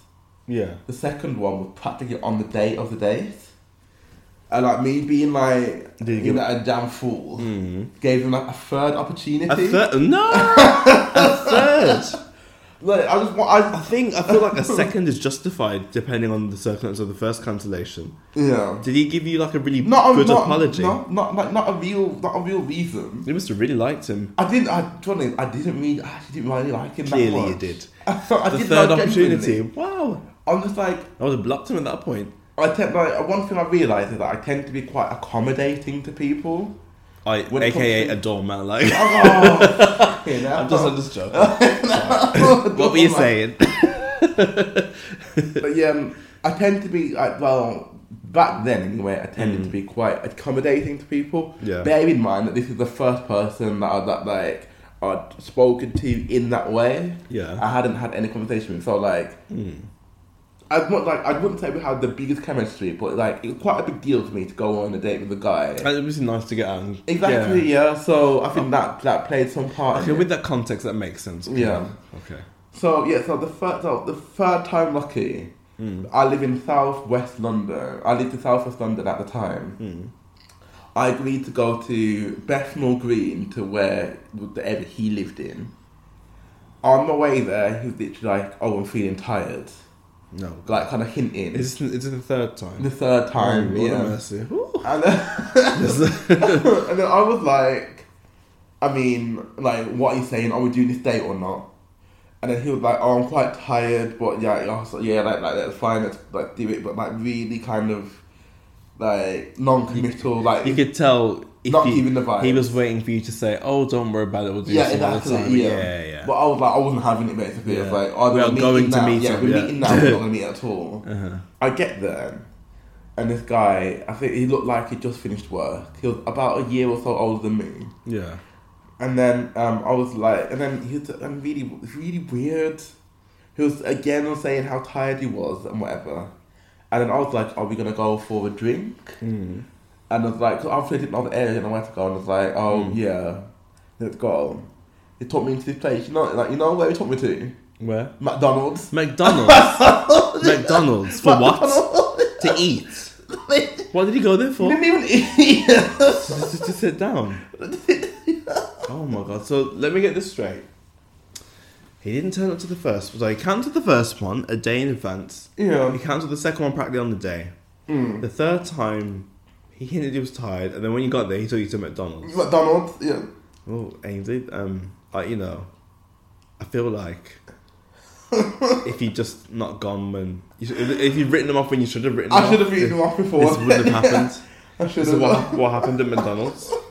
B: Yeah.
A: The second one was practically on the day of the date. And like me being like,
B: Did you
A: know, a damn fool,
B: Mm.
A: gave him like a third opportunity.
B: A third? No, a third.
A: Like I just want,
B: I
A: I
B: think I feel like a second is justified depending on the circumstance of the first cancellation.
A: yeah,
B: Did he give you like a really
A: not a,
B: good
A: not,
B: apology?
A: not not like not a real not a real reason.
B: You must have really liked him.
A: I didn't. I, be I didn't really. I didn't really like him.
B: Clearly,
A: that
B: you did.
A: I thought I
B: the
A: did
B: third
A: like
B: opportunity. Wow.
A: I'm just like
B: I would have blocked him at that point.
A: I tend like one thing I realised is that I tend to be quite accommodating to people.
B: I,
A: When
B: aka
A: to-
B: a doormat. Like,
A: Oh, you know?
B: I'm just, I'm just joking. What were you saying?
A: But yeah, um, I tend to be like well back then anyway. I tended
B: Mm.
A: to be quite accommodating to people.
B: Yeah.
A: Bear in mind that this is the first person that I, that like I'd spoken to in that way.
B: Yeah.
A: I hadn't had any conversation with. So like,
B: Mm.
A: I'd not like I wouldn't say we had the biggest chemistry, but like it was quite a big deal for me to go on a date with a guy.
B: And It was nice to get out.
A: Exactly.
B: Yeah.
A: Yeah. So I think that that played some part.
B: Okay,
A: in it.
B: with that context, that makes sense.
A: Yeah.
B: Okay.
A: So yeah, so the third, so the third time lucky,
B: Mm.
A: I live in South West London. I lived in South West London at the time.
B: Mm.
A: I agreed to go to Bethnal Green to where whatever he lived in. On my way there, he was literally like, "Oh, I'm feeling tired,"
B: No.
A: like kind of hinting.
B: Is this, is the third time?
A: the third
B: oh, time, Oh,
A: yeah.
B: mercy.
A: And then, and then I was like, I mean, like, what are you saying? Are we doing this date or not? And then he was like, oh, I'm quite tired, but yeah, like, yeah, like, like that's fine, let's like do it, but like really kind of like non-committal, like
B: You could tell
A: Not
B: he,
A: giving the vibe.
B: he was waiting for you to say, "Oh, don't worry about it. We'll do
A: yeah,
B: this some other
A: exactly,
B: time."
A: yeah.
B: yeah, yeah.
A: But I was like, I wasn't having it basically. Was
B: Yeah.
A: like, oh,
B: We are going to meet
A: Yeah,
B: him,
A: we're
B: yeah.
A: meeting now. We're not going to meet at all.
B: uh-huh.
A: I get there, and this guy, I think he looked like he just finished work. He was about a year or so older than me.
B: Yeah.
A: And then um, I was like, and then he was and really, really weird. He was again on saying how tired he was and whatever. And then I was like, "Are we gonna go for a drink?"
B: Mm.
A: And I was like, "Cause obviously I didn't know the area and I went to go." And I was like, "Oh
B: Mm.
A: yeah, let's go." He took me into this place. You know, like you know where he took me to
B: Where?
A: McDonald's.
B: McDonald's. McDonald's for what? To eat. What did he go there
A: He
B: for?
A: didn't even eat.
B: Just to, to sit down. Oh my god! So let me get this straight. He didn't turn up to the first. So he cancelled the first one a day in advance.
A: yeah.
B: He cancelled the second one practically on the day.
A: Mm.
B: The third time, he hinted he was tired, and then when you got there, he took you to McDonald's.
A: McDonald's. Yeah.
B: Oh, Ainsley, um, I, you know, I feel like if you just not gone when you should, if you'd written them off when you should have written them
A: I should have eaten them off before.
B: This wouldn't have happened.
A: I should have.
B: what, what happened at McDonald's?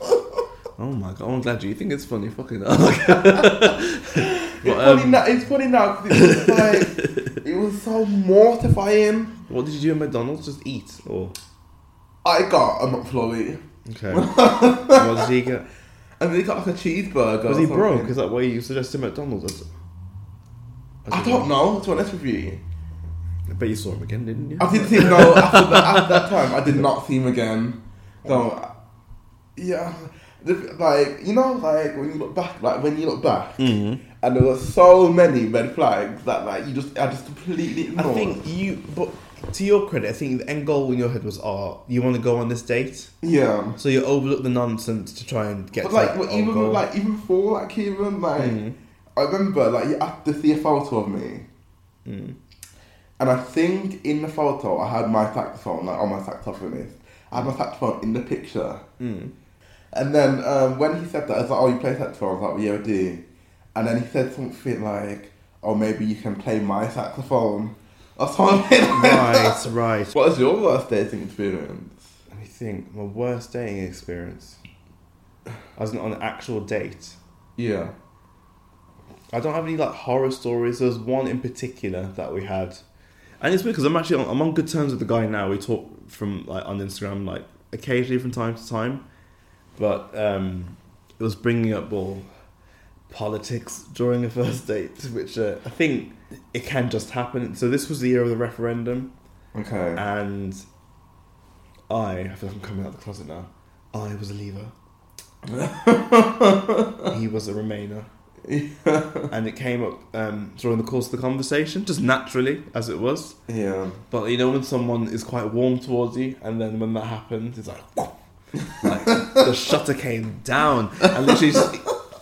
B: Oh my god! I'm glad you think it's funny. Fucking hell.
A: It's
B: But,
A: funny
B: um,
A: now. It's funny now 'cause it was like it was so mortifying.
B: what did you do at McDonald's? Just eat, or
A: I got a McFlurry,
B: okay? what did he get?
A: and they got like a cheeseburger.
B: Was he
A: something.
B: broke? Is that why you suggested McDonald's? As-
A: I don't know. To be honest with you,
B: I bet you saw him again, didn't you?
A: I didn't see him. No, after, the, after that time, I did not see him again. So, yeah, like you know, like when you look back, like when you look back,
B: Mhm.
A: and there were so many red flags that like you just, I just completely
B: I think you, but to your credit, I think the end goal in your head was, oh, you want to go on this date,
A: yeah.
B: so you overlook the nonsense to try and get.
A: But
B: to
A: like, well, even
B: goal.
A: like even before like even like
B: Mhm.
A: I remember like you had to see a photo of me,
B: Mm.
A: and I think in the photo I had my saxophone like on my saxophonist. I had my saxophone in the picture,
B: Mm.
A: and then um, when he said that, I was like, "Oh, you play saxophone?" I was like, well, "Yeah, I do." And then he said something like, "Oh, maybe you can play my saxophone." Or something.
B: right, right.
A: What was your worst dating experience?
B: Let me think. My worst dating experience. I was on an actual date.
A: Yeah.
B: I don't have any like horror stories. There was one in particular that we had, and it's weird because I'm actually on, I'm on good terms with the guy now. We talk from like on Instagram like occasionally from time to time, but um, it was bringing up all politics during a first date, which uh, I think it can just happen. So this was the year of the referendum,
A: Okay.
B: and I I feel like I'm coming out of the closet now. I was a leaver. he was a Remainer and it came up um, during the course of the conversation, just naturally as it was.
A: yeah.
B: But you know when someone is quite warm towards you, and then when that happens, it's like, like the shutter came down, and literally just,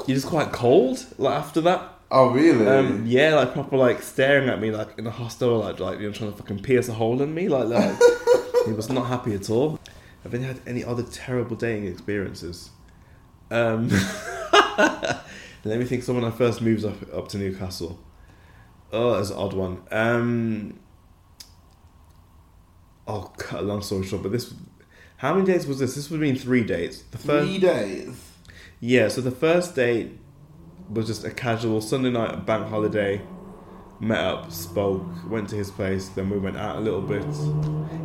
B: you're just quite cold. Like after that,
A: Oh really?
B: um, yeah, like proper like staring at me like in a hostel, like like you know trying to fucking pierce a hole in me, like like he was not happy at all. Have you had any other terrible dating experiences? Um, let me think. So when I first moved up up to Newcastle, oh, that's an odd one. Um, oh, cut a long story short, but this. How many days was this? This would have been three dates. The first,
A: Three days.
B: Yeah, so the first date was just a casual Sunday night bank holiday. Met up, spoke, went to his place, then we went out a little bit.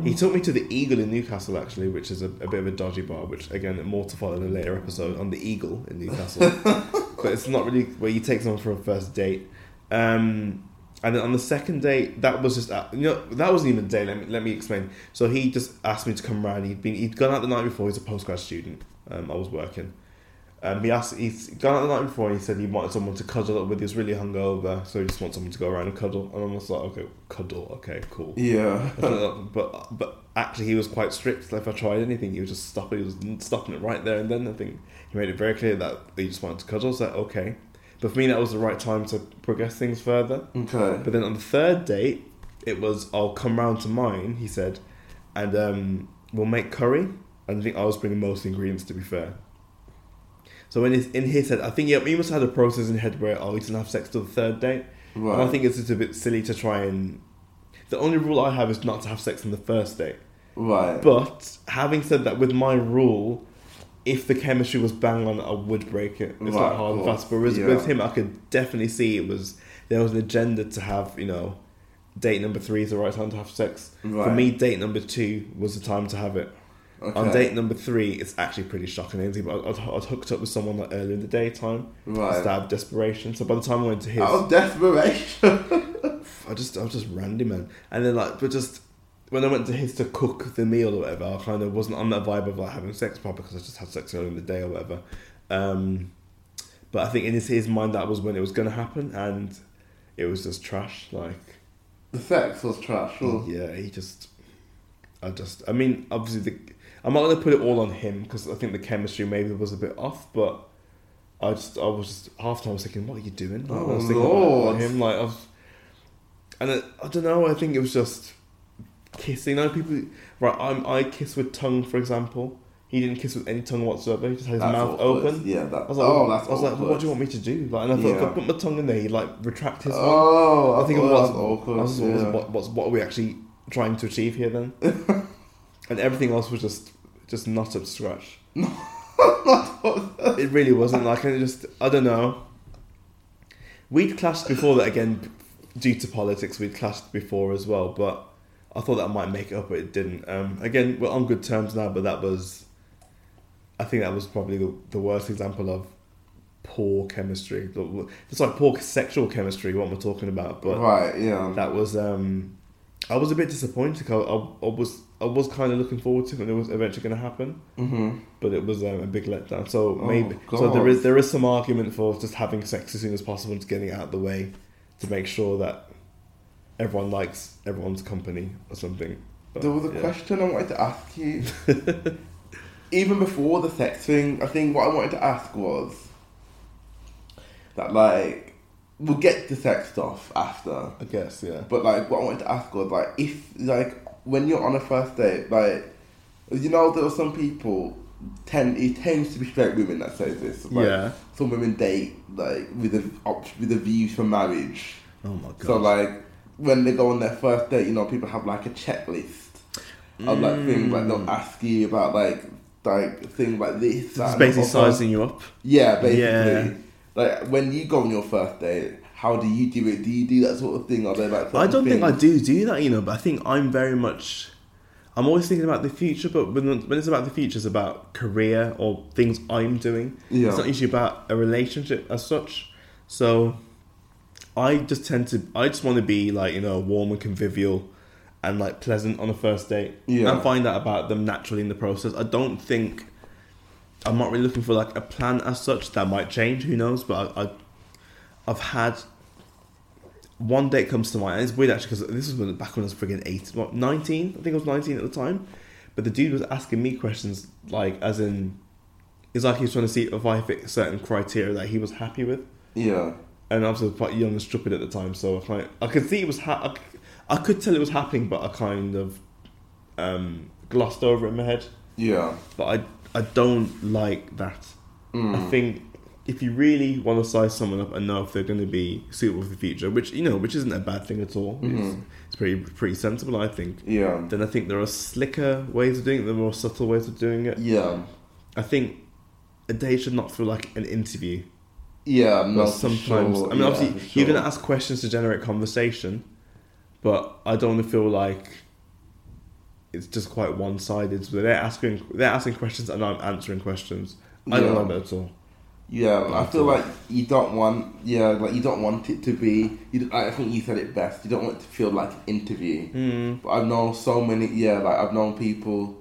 B: He took me to the Eagle in Newcastle, actually, which is a, a bit of a dodgy bar, which again, more to follow in a later episode on the Eagle in Newcastle. but it's not really where you take someone for a first date. Um, and then on the second date, that was just uh, you know that wasn't even a date. Let me let me explain. So he just asked me to come round. He'd been he'd gone out the night before. He's a postgrad student. Um, I was working. Um, he asked he's gone out the night before. and He said he wanted someone to cuddle up with. He was really hungover, so he just wants someone to go around and cuddle. And I was like, okay, cuddle, okay, cool.
A: Yeah.
B: but but actually, he was quite strict. Like if I tried anything, he was just stopping. He was stopping it right there and then. I think he made it very clear that he just wanted to cuddle. So okay, but for me, that was the right time to progress things further.
A: Okay.
B: But then on the third date, it was I'll come round to mine. He said, and um, we'll make curry. And I think I was bringing most ingredients. To be fair. So when his in his head, I think he, he must have had a process in his head where oh he doesn't have sex till the third date.
A: Right.
B: And I think it's just a bit silly to try and. The only rule I have is not to have sex on the first date.
A: right.
B: But having said that, with my rule, if the chemistry was bang on, I would break it. It's
A: Right,
B: not hard and fast. But with,
A: yeah.
B: with him, I could definitely see it was there was an agenda to have you know, date number three is the right time to have sex. For me, date number two was the time to have it.
A: Okay.
B: On date number three, it's actually pretty shocking. But I'd, I'd, I'd hooked up with someone like earlier in the daytime,
A: Right.
B: just out of desperation. So by the time I went to his,
A: Out of desperation.
B: I just I was just randy man, and then like but just when I went to his to cook the meal or whatever, I kind of wasn't on that vibe of like having sex proper because I just had sex earlier in the day or whatever. Um, but I think in his, his mind that was when it was going to happen, and it was just trash. Like
A: The sex was trash. Or...
B: yeah, he just I just I mean obviously the I'm not going to put it all on him because I think the chemistry maybe was a bit off, but. I just, I was just half time I was thinking, what are you doing? Like, I was
A: Oh,
B: thinking about oh,
A: Lord.
B: him, like I was, and it, I don't know. I think it was just kissing. You know, people right. I'm, I kiss with tongue, for example. He didn't kiss with any tongue whatsoever. He just had his
A: That's
B: mouth
A: awkward.
B: open.
A: Yeah, that.
B: I was like,
A: oh,
B: what,
A: that's
B: I was like,
A: awkward.
B: what do you want me to do? Like, and I thought if I put my tongue in there, he'd like retract his.
A: Oh,
B: I think
A: oh,
B: was
A: that's awkward.
B: I was,
A: yeah.
B: what, what's, what are we actually trying to achieve here then? and everything else was just just not up to scratch. it really wasn't like it just I don't know. We'd clashed before that again due to politics. We'd clashed before as well, but I thought that might make it up, but it didn't. Um, again, we're on good terms now, but that was, I think that was probably the, the worst example of poor chemistry. It's like poor sexual chemistry. What we're talking about, but
A: right, yeah.
B: that was um I was a bit disappointed. 'cause I, I, was I was kind of looking forward to it, and it was eventually going to happen,
A: mm-hmm.
B: but it was um, a big letdown. So
A: Oh,
B: maybe so there is there is some argument for just having sex as soon as possible and just getting out of the way to make sure that everyone likes everyone's company or something. But,
A: There was a
B: yeah.
A: question I wanted to ask you. Even before the sex thing, I think what I wanted to ask was that, like, we'll get to sex stuff after.
B: I guess yeah.
A: But like, what I wanted to ask was like, if like when you're on a first date, like, you know, there are some people tend it tends to be straight women that say this. Like,
B: Yeah.
A: Some women date like with a with a view for marriage.
B: Oh my god.
A: So like when they go on their first date, you know, people have like a checklist of like things like they'll mm. ask you about like like things like this.
B: it's basically sizing you up.
A: Yeah, basically.
B: Yeah.
A: Like when you go on your first date, how do you do it? Do you do that sort of thing? Are there like?
B: I don't think I do do that, you know, but I think I'm very much. I'm always thinking about the future, but when, when it's about the future, it's about career or things I'm doing.
A: Yeah.
B: It's not usually about a relationship as such. So I just tend to, I just want to be like, you know, warm and convivial and like pleasant on a first date.
A: Yeah.
B: And find out about them naturally in the process. I don't think, I'm not really looking for like a plan as such. That might change, who knows? But I, I I've had one date comes to mind, and it's weird actually because this was when, back when I was friggin' eight, what, 19? I think I was 19 at the time. But the dude was asking me questions, like, as in, it's like he was trying to see if I fit certain criteria that he was happy with.
A: Yeah.
B: And I was quite young and stupid at the time, so I, kind I could see it was, ha- I, could tell it was happening, but I kind of um, glossed over it in my head.
A: Yeah.
B: But I, I don't like that.
A: Mm.
B: I think if you really want to size someone up and know if they're going to be suitable for the future, which you know, which isn't a bad thing at all. It's,
A: Mhm.
B: it's pretty pretty sensible, I think.
A: Yeah.
B: Then I think there are slicker ways of doing it, there are more subtle ways of doing it.
A: Yeah.
B: I think a date should not feel like an interview.
A: Yeah.
B: But
A: No. for
B: sometimes,
A: sure.
B: I mean,
A: Yeah,
B: obviously,
A: for
B: you're going to ask questions to generate conversation, but I don't want to feel like it's just quite one sided. So they're asking they're asking questions and I'm answering questions. I don't
A: Yeah.
B: like that at all.
A: Yeah, I feel like you don't want. Yeah, like you don't want it to be. You, I think you said it best. You don't want it to feel like an interview.
B: Mm.
A: But I've known so many. Yeah, like I've known people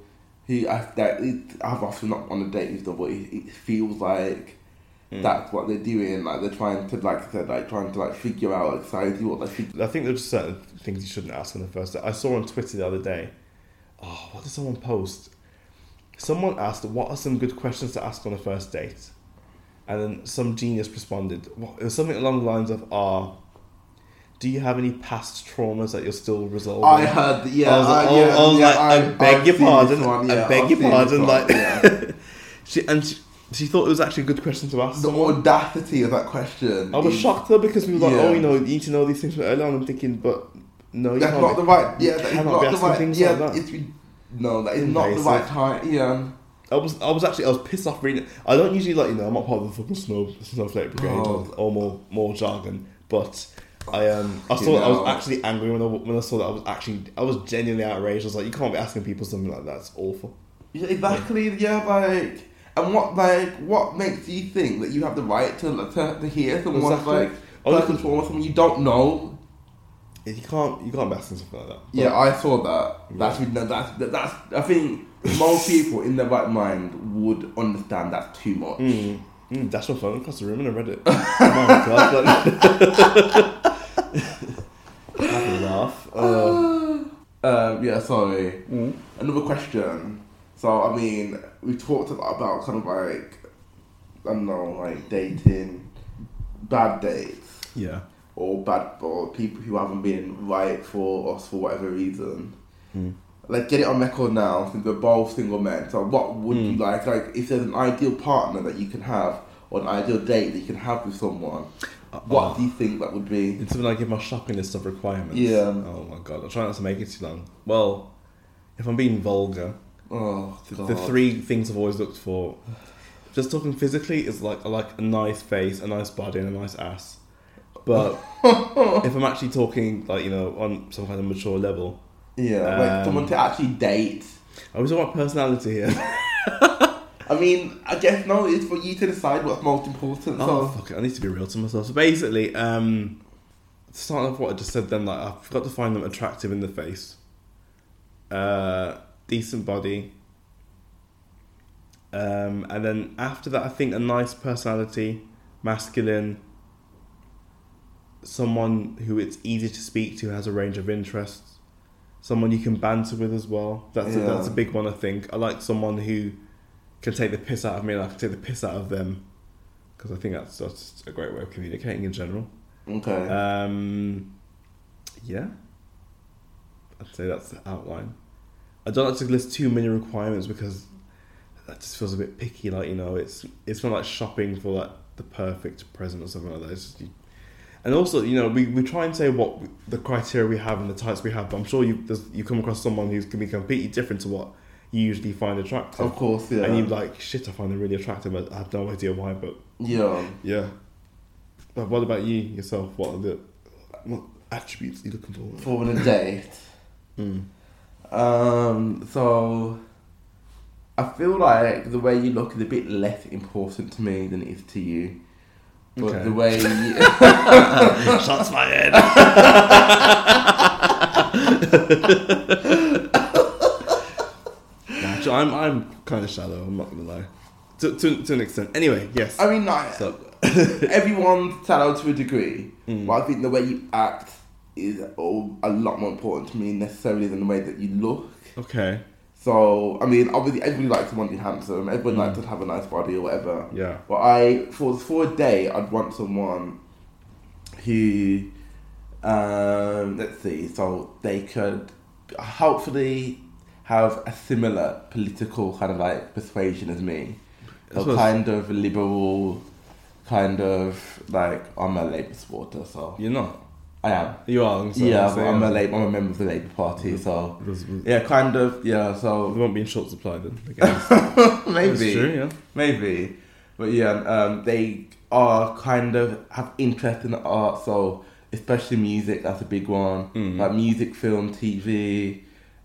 A: who I, that it, I've often not on a date with them, but it, it feels like
B: Mm.
A: that's what they're doing. Like they're trying to, like I said, like trying to like figure out exactly what they should.
B: I think there's certain things you shouldn't ask on the first date. I saw on Twitter the other day. Oh, what did someone post? Someone asked, "What are some good questions to ask on a first date?" And then some genius responded. It was something along the lines of, "Ah, do you have any past traumas that you're still resolving?"
A: I heard. Yeah,
B: I was like,
A: I,
B: oh,
A: yeah,
B: I was
A: yeah,
B: like, I, beg
A: I've
B: your pardon.
A: one,
B: I beg
A: I've
B: your pardon. Like,
A: yeah.
B: she and she, she thought it was actually a good question to ask.
A: the
B: someone.
A: audacity of that question.
B: I was
A: is-
B: shocked though because we were like,
A: Yeah.
B: oh, you know, you need to know these things from early on. I'm thinking, but no, you
A: That's not the right. Yeah, that is
B: cannot
A: not
B: be
A: the right.
B: things
A: Yeah,
B: like that.
A: it's no, that is not the right time. Yeah.
B: I was, I was actually, I was pissed off reading. it. I don't usually like, you know, I'm not part of the fucking snow, snowflake brigade
A: Oh.
B: or, or more, more jargon, but I, um, I
A: You
B: saw, I was actually angry when I, when I saw that. I was actually, I was genuinely outraged. I was like, you can't be asking people something like that. It's awful.
A: Yeah, exactly. Yeah, like, and what like what makes you think that you have the right to to, to hear someone's
B: Exactly.
A: like personal trauma, someone you don't know?
B: You can't you can't bask in something like that. But-
A: Yeah, I saw that. That's really, that's that's. I think most people in their right mind would understand that's too much.
B: Mm. Mm, dash my phone across the room and I read it. my god. Like, laugh. Uh,
A: Um, yeah, sorry.
B: mm.
A: Another question. So, I mean, we talked about kind of like, I don't know, like dating, bad dates,
B: Yeah.
A: Or bad, or people who haven't been right for us for whatever reason.
B: Mm.
A: Like, get it on record now, since we're both single men. So, what would you
B: Mm.
A: like? Like, if there's an ideal partner that you can have, or an ideal date that you can have with someone, what
B: Uh,
A: do you think that would be?
B: It's when I give my shopping list of requirements.
A: Yeah.
B: Oh my god, I try not to make it too long. Well, if I'm being vulgar,
A: Oh,
B: the,
A: God.
B: the three things I've always looked for, just talking physically, is like I like a nice face, a nice body, and a nice ass. But if I'm actually talking like you know on some kind of mature level,
A: Yeah, like
B: Um,
A: someone to actually date.
B: I was talking about personality here.
A: I mean, I guess no, it's for you to decide what's most important.
B: Oh
A: So,
B: fuck it! I need to be real to myself. So basically, um, starting off what I just said, then like I've got to find them attractive in the face, uh, decent body, um, and then after that, I think a nice personality, masculine, someone who it's easy to speak to, has a range of interests, someone you can banter with as well. That's a, that's a big one. I think I like someone who can take the piss out of me, and I can take the piss out of them because I think that's that's a great way of communicating in general.
A: okay.
B: Um, yeah, I'd say that's the outline. I don't like to list too many requirements because that just feels a bit picky. Like you know, it's it's not like shopping for like the perfect present or something like that. It's just, you, and also, you know, we, we try and say what the criteria we have and the types we have, but I'm sure you you come across someone who's going to be completely different to what you usually find attractive.
A: of course, yeah.
B: And you're like, shit, I find them really attractive. but I have no idea why, but
A: yeah.
B: yeah. But what about you yourself? What are the what attributes are you looking for?
A: For a date.
B: Mm.
A: Um, so, I feel like the way you look is a bit less important to me than it is to you. But
B: Okay.
A: the way you,
B: Shots fired. Actually, I'm I'm kind of shallow. I'm not gonna lie, to, to, to an extent. Anyway, yes.
A: I mean, like,
B: So-
A: everyone's shallow to a degree,
B: Mm.
A: but I think the way you act is a a lot more important to me necessarily than the way that you look.
B: okay.
A: So, I mean, obviously, everybody likes someone to be handsome. Everyone
B: Mm.
A: likes to have a nice body or whatever.
B: Yeah.
A: But I, for for a day, I'd want someone who, um, let's see, so they could hopefully have a similar political kind of like persuasion as me. So kind of liberal, kind of like I'm a Labour supporter, so
B: You're not.
A: I am.
B: You are. Sorry,
A: yeah,
B: I'm
A: a Labour. I'm a member of the Labour Party, so yeah, kind of yeah.
B: They
A: So
B: won't be in short supply then. I guess. That's
A: maybe
B: true. Yeah.
A: Maybe, but yeah, um, they are kind of have interest in the art. So especially music, that's a big one.
B: Mm.
A: Like music, film, TV.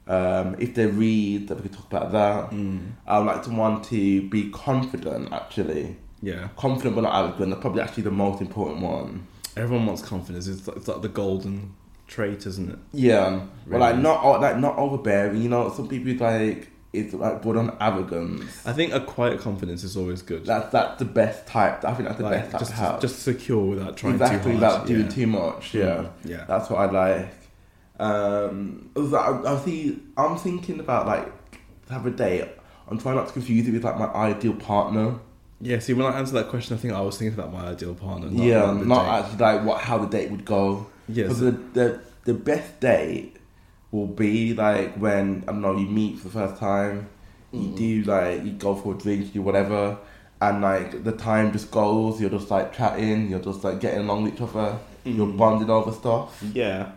A: Um, if they read, that we could talk about that.
B: Mm.
A: I would like to want to be confident. Actually,
B: Yeah.
A: confident but not arrogant. That's probably actually the most important one.
B: Everyone wants confidence. It's like, it's like the golden trait, isn't it?
A: Yeah, but like not like not overbearing. You know, some people like it's like born on arrogance.
B: I think a quiet confidence is always good.
A: That's that's the best type. I think that's the
B: like,
A: best type
B: just,
A: to have.
B: just secure without trying
A: exactly
B: too hard.
A: without doing
B: yeah.
A: too much. Yeah,
B: Mm, yeah.
A: that's what I like. Um, I, was like- I, I see. I'm thinking about like to have a date. I'm trying not to confuse it with like my ideal partner.
B: Yeah, see, when I answered that question, I think I was thinking about my ideal partner. Not,
A: yeah,
B: the
A: not
B: date.
A: actually like what how the date would go.
B: Yes.
A: Because the, the the best date will be like when I don't know you meet for the first time. You
B: Mm.
A: do like you go for a drink, you do whatever, and like the time just goes. You're just like chatting. You're just like getting along with each other. You're
B: Mm.
A: bonding over stuff.
B: Yeah.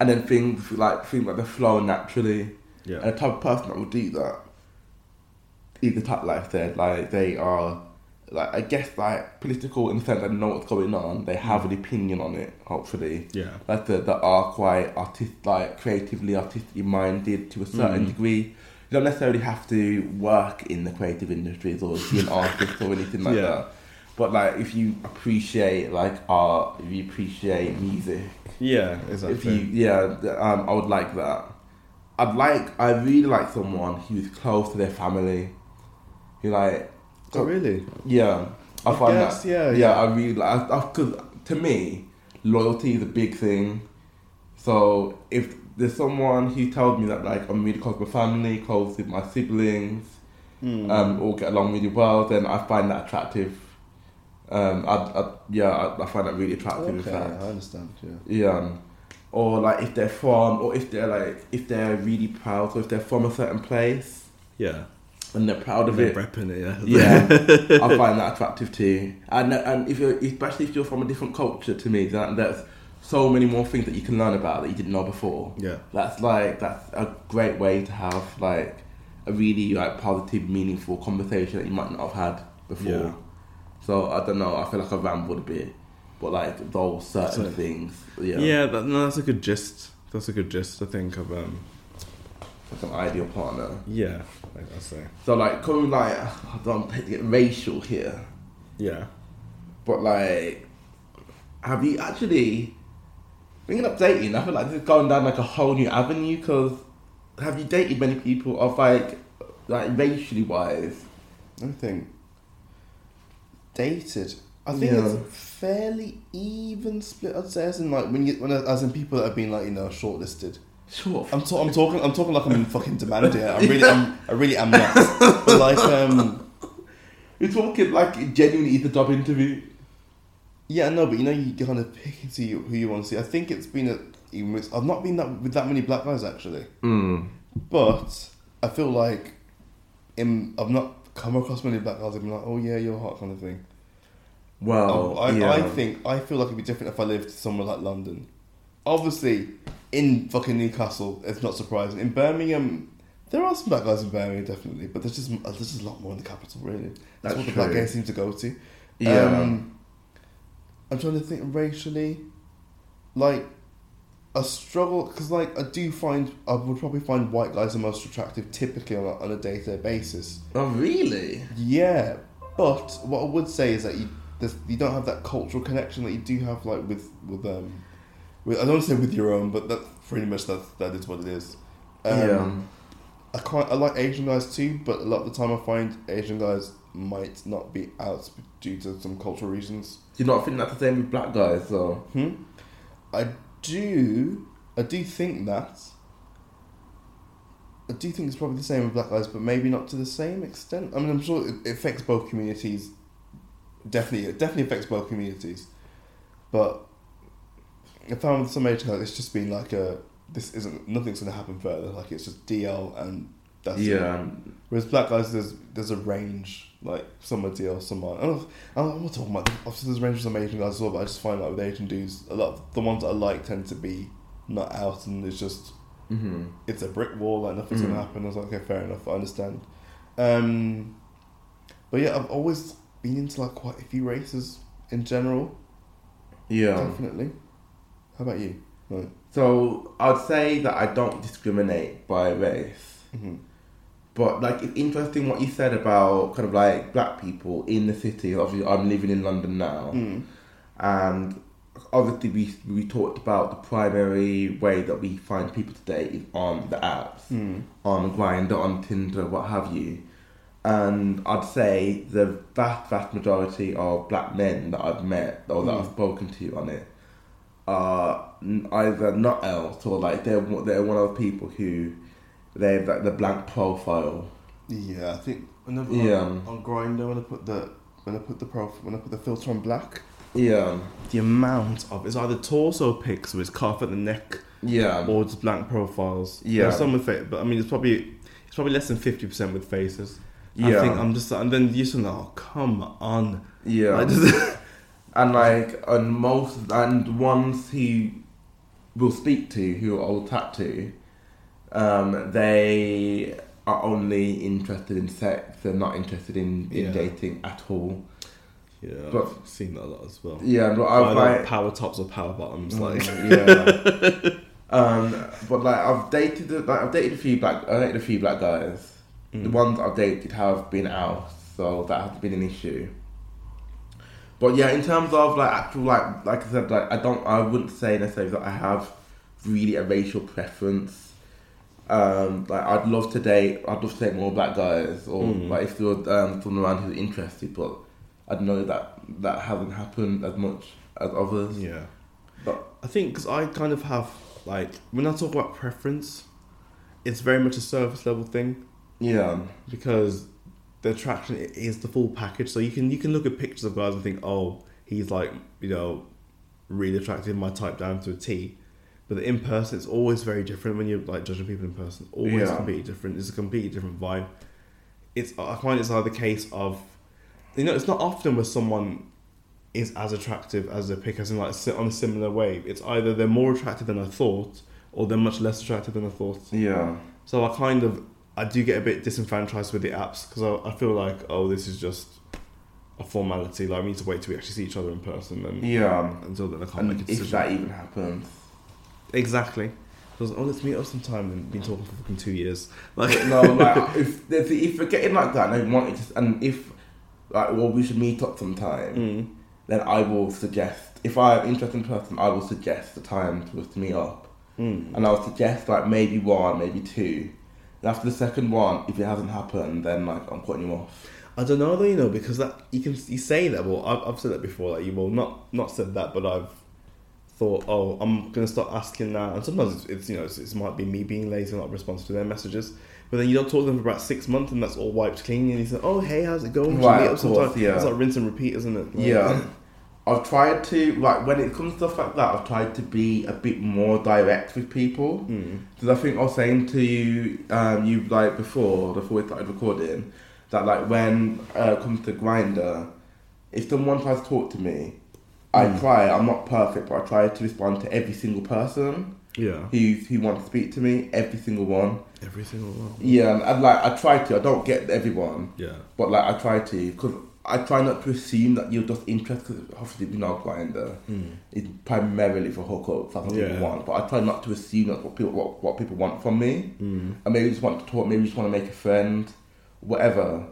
A: and then things like things like they flow naturally.
B: Yeah.
A: And the type of person that will do that is the type like I said, like they are like I guess like political in the sense that they know what's going on. They have an opinion on it, hopefully.
B: Yeah.
A: Like that that are quite artist like creatively artistically minded to a certain
B: Mm.
A: degree. You don't necessarily have to work in the creative industries or be an artist or anything like
B: Yeah.
A: that. But like, if you appreciate like art, if you appreciate music,
B: Yeah, exactly.
A: if you yeah, um, I would like that. I'd like I really like someone who's close to their family, who like
B: oh, really?
A: yeah. I,
B: I
A: find
B: guess,
A: that
B: yeah,
A: yeah,
B: yeah.
A: I really like because to me, loyalty is a big thing. So if there's someone who tells me that like I'm really close with my family, close with my siblings,
B: Hmm.
A: um, all get along really well, then I find that attractive. Um, I, I yeah, I, I find that really attractive. in
B: okay,
A: fact.
B: I understand. Yeah.
A: Yeah. Or like if they're from, or if they're like, if they're really proud, or if they're from a certain place
B: Yeah.
A: And they're proud of
B: They're
A: it.
B: repping it. Yeah.
A: Yeah, I find that attractive too. And and if you're, especially if you're from a different culture, to me, that there's so many more things that you can learn about that you didn't know before.
B: Yeah.
A: That's like that's a great way to have like a really like positive, meaningful conversation that you might not have had before.
B: Yeah.
A: So I don't know. I feel like I rambled a bit, but like those certain
B: So-
A: things, yeah,
B: Yeah. that, no, that's a good gist. That's a good gist. I think of um.
A: like an ideal partner.
B: Yeah. I say.
A: So like, coming like, I don't to get racial here,
B: Yeah.
A: but like, have you actually bringing up dating? I feel like this is going down like a whole new avenue because have you dated many people of like, like racially wise?
B: I think dated. I think
A: Yeah.
B: it's a fairly even split. I'd say as in like when you when as in people that have been like you know shortlisted.
A: Sure.
B: I'm, ta- I'm talking. I'm talking like I'm in fucking demand here. I'm really. I'm, I really am not. But like um.
A: You're talking like genuinely is a job interview.
B: Yeah, no, but you know, you kind of pick and see who you want to see. I think it's been a. even with- I've not been that with that many black guys actually,
A: Mm.
B: but I feel like, in I've not come across many black guys. I've been like, oh yeah, you're hot kind of thing.
A: Well,
B: I,
A: yeah.
B: I think I feel like it'd be different if I lived somewhere like London. Obviously, in fucking Newcastle, it's not surprising. In Birmingham, there are some black guys in Birmingham, definitely, but there's just there's just a lot more in the capital, really. That's,
A: That's
B: what the black
A: true.
B: guys seem to go to.
A: yeah.
B: Um, I'm trying to think racially, like a struggle because like I do find I would probably find white guys the most attractive typically on a, on a day to day basis.
A: oh really?
B: Yeah, but what I would say is that you you don't have that cultural connection that you do have like with with um I don't want to say with your own, but that pretty much that that is what it is. Um,
A: yeah.
B: I can't. I like Asian guys too, but a lot of the time I find Asian guys might not be out due to some cultural reasons.
A: Do you not think that's the same with black guys though?
B: Hmm. I do. I do think that. I do think it's probably the same with black guys, but maybe not to the same extent. I mean, I'm sure it affects both communities. Definitely, it definitely affects both communities. But I found with some Asian guys, it's just been like a. This isn't. Nothing's going to happen further. Like it's just DL and that's it.
A: yeah.
B: Whereas black guys, there's there's a range. Like some are DL, some are. I don't know, I'm not talking about. Obviously, there's a range of some Asian guys as well, but I just find like with Asian dudes, a lot of the ones that I like tend to be not out, and it's just
A: Mm-hmm.
B: it's a brick wall. Like nothing's
A: Mm.
B: gonna happen. I was like, okay, fair enough, I understand. Um, but yeah, I've always been into like quite a few races in general.
A: Yeah.
B: Definitely. How about you? Right.
A: So I'd say that I don't discriminate by race.
B: hmm
A: But like it's interesting what you said about kind of like black people in the city. Obviously, I'm living in London now,
B: Mm.
A: and obviously we we talked about the primary way that we find people today is on the apps,
B: Mm.
A: on Grindr, on Tinder, what have you. And I'd say the vast vast majority of black men that I've met or that
B: Mm.
A: I've spoken to on it are either not else or like they're one- they're one of the people who they have like the blank profile.
B: Yeah, I think whenever
A: Yeah.
B: on, on Grindr when I put the when I put the prof when I put the filter on black,
A: Yeah,
B: the amount of it's either torso pics with calf at the neck
A: yeah,
B: or just blank profiles.
A: Yeah.
B: There's some with it, but I mean it's probably it's probably less than fifty percent with faces. I
A: yeah,
B: think I'm just and then you like, oh come on.
A: yeah.
B: I just,
A: and like and most and ones he will speak to who I will chat to, um, they are only interested in sex. They're not interested in, in
B: Yeah.
A: dating at all.
B: yeah,
A: But-
B: I've seen that a lot as well.
A: Yeah, but I've
B: Either
A: like
B: power tops or power bottoms, like
A: Mm, yeah. um, but like I've dated like I've dated a few black I dated a few black guys. The
B: Mm.
A: ones I've dated have been out, so that has been an issue. But yeah, in terms of like actual like like I said, like I don't I wouldn't say necessarily that I have really a racial preference. Um, like I'd love to date I'd love to date more black guys or
B: Mm.
A: like if there was um, someone around who's interested, but I know that that hasn't happened as much as others.
B: Yeah.
A: But
B: I think because I kind of have like when I talk about preference, it's very much a surface level thing
A: yeah,
B: because the attraction is the full package. So you can you can look at pictures of guys and think, oh, he's like you know really attractive, my type down to a T. But in person, it's always very different when you're like judging people in person. Always
A: Yeah.
B: completely different. It's a completely different vibe. It's I find it's either the case of, you know, it's not often where someone is as attractive as their pic, as in like si- on a similar wave. It's either they're more attractive than I thought, or they're much less attractive than I thought.
A: yeah,
B: So I kind of I do get a bit disenfranchised with the apps because I, I feel like oh this is just a formality. Like we need to wait till we actually see each other in person, and
A: yeah.
B: until then I can't make a decision.
A: if that even happens,
B: Exactly. Because oh, let's meet up sometime and been talking for fucking two years. Like
A: no, like if if we're getting like that, and I want it to, and if like well we should meet up sometime,
B: Mm.
A: then I will suggest if I'm interested in person, I will suggest the time for us to meet up,
B: Mm.
A: and I'll suggest like maybe one, maybe two. And after the second one, if it hasn't happened, then like I'm cutting you off.
B: I don't know though, you know, because that you can you say that. Well, I've, I've said that before. Like you will not not said that, but I've thought, oh, I'm gonna start asking that. And sometimes it's, it's you know it's, it might be me being lazy and not responsive to their messages. But then you don't talk to them for about six months, and that's all wiped clean. And you say, oh, hey, how's it going?
A: Right, of course, yeah.
B: It's like rinse and repeat, isn't it? Like-
A: Yeah. I've tried to like when it comes to stuff like that. I've tried to be a bit more direct with people.
B: Mm.
A: Because I think I was saying to you, um, you like before, before we started recording, that like when uh, it comes to Grindr, if someone tries to talk to me, I
B: Mm.
A: try. I'm not perfect, but I try to respond to every single person
B: Yeah.
A: who who wants to speak to me. Every single one.
B: Every single one.
A: Yeah, and, and like I try to. I don't get everyone,
B: Yeah.
A: but like I try to because. I try not to assume that you're just interested. Cause obviously, you know, Grindr
B: Mm.
A: is primarily for hookups. That's what
B: Yeah.
A: people want. But I try not to assume that's what people what, what people want from me.
B: Mm.
A: I maybe just want to talk, maybe just want to make a friend, whatever.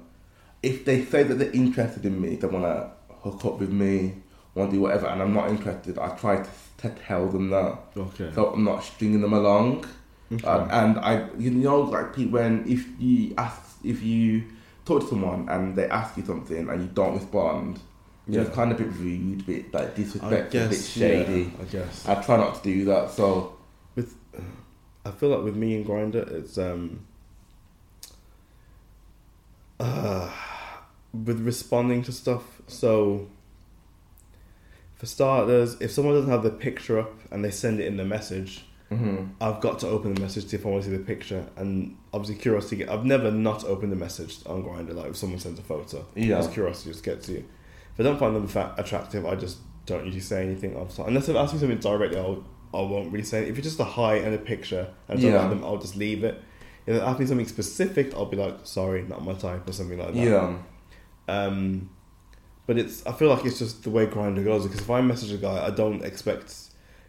A: If they say that they're interested in me, they want to hook up with me, want to do whatever, and I'm not interested, I try to, to tell them that.
B: Okay.
A: So I'm not stringing them along.
B: Okay.
A: Um, and I, you know, like when if you ask, if you talk to someone and they ask you something and you don't respond,
B: Yeah.
A: it's kind of a bit rude, a bit like disrespectful, a bit shady.
B: Yeah, I guess.
A: I try not to do that. So
B: with I feel like with me and Grindr, it's um uh, with responding to stuff. So for starters, if someone doesn't have the picture up and they send it in the message,
A: hmm
B: I've got to open the message to see if I want to see the picture. And obviously, curiosity. I've never not opened the message on Grindr. Like if someone sends a photo,
A: Yeah.
B: just curiosity just gets you. If I don't find them fa- attractive, I just don't usually say anything. I'm. Unless they've asked me something directly, I'll, I won't really say. It. If it's just a hi and a picture, and I don't
A: Yeah.
B: like them, I'll just leave it. If they ask me something specific, I'll be like, sorry, not my type, or something like that.
A: yeah,
B: Um, but it's I feel like it's just the way Grindr goes because if I message a guy, I don't expect,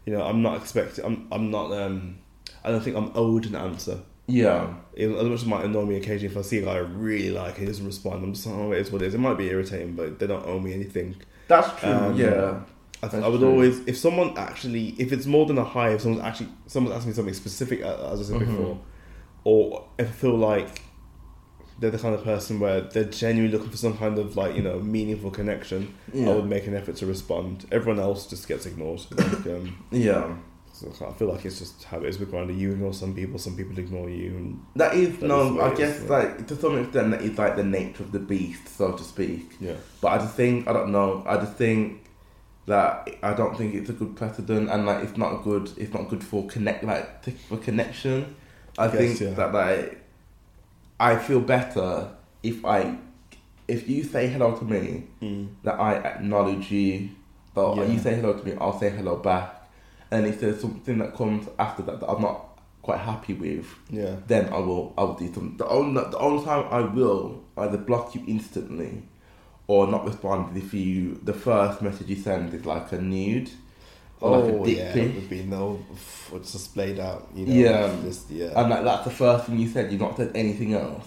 B: you know, I'm not expecting, I'm I'm not, um, I don't think I'm owed an answer.
A: yeah,
B: as much as it might annoy me occasionally if I see a guy I really like and he doesn't respond, I'm just like, oh, it is what it is. It might be irritating, but they don't owe me anything.
A: that's true.
B: Um,
A: yeah,
B: I, th-
A: That's
B: I would
A: true.
B: always, if someone actually, if it's more than a hi, if someone's actually, someone's asking me something specific, as I said
A: Mhm.
B: before, or if I feel like they're the kind of person where they're genuinely looking for some kind of like you know meaningful connection,
A: yeah,
B: I would make an effort to respond. Everyone else just gets ignored. Like, um,
A: yeah.
B: so I feel like it's just how it is with Grindr. You ignore some people, some people ignore you, and
A: That is
B: That is
A: no.
B: way
A: I guess
B: is,
A: like to some extent that is like the nature of the beast, so to speak.
B: yeah,
A: But I just think I don't know. I just think that I don't think it's a good precedent, and like it's not good. It's not good for connect like for connection. I
B: Yes,
A: think
B: yeah.
A: that like I feel better if I if you say hello to me
B: mm.
A: that I acknowledge you, or
B: Yeah.
A: you say hello to me, I'll say hello back. And if there's something that comes after that that I'm not quite happy with,
B: yeah,
A: then I will I will do something. The only the only time I will either block you instantly or not respond if you the first message you send is like a nude or like a dick
B: Oh, yeah,
A: pic.
B: it would be no, it's just splayed out, you know.
A: Yeah.
B: just, yeah.
A: And like that's the first thing you said, you've not said anything else.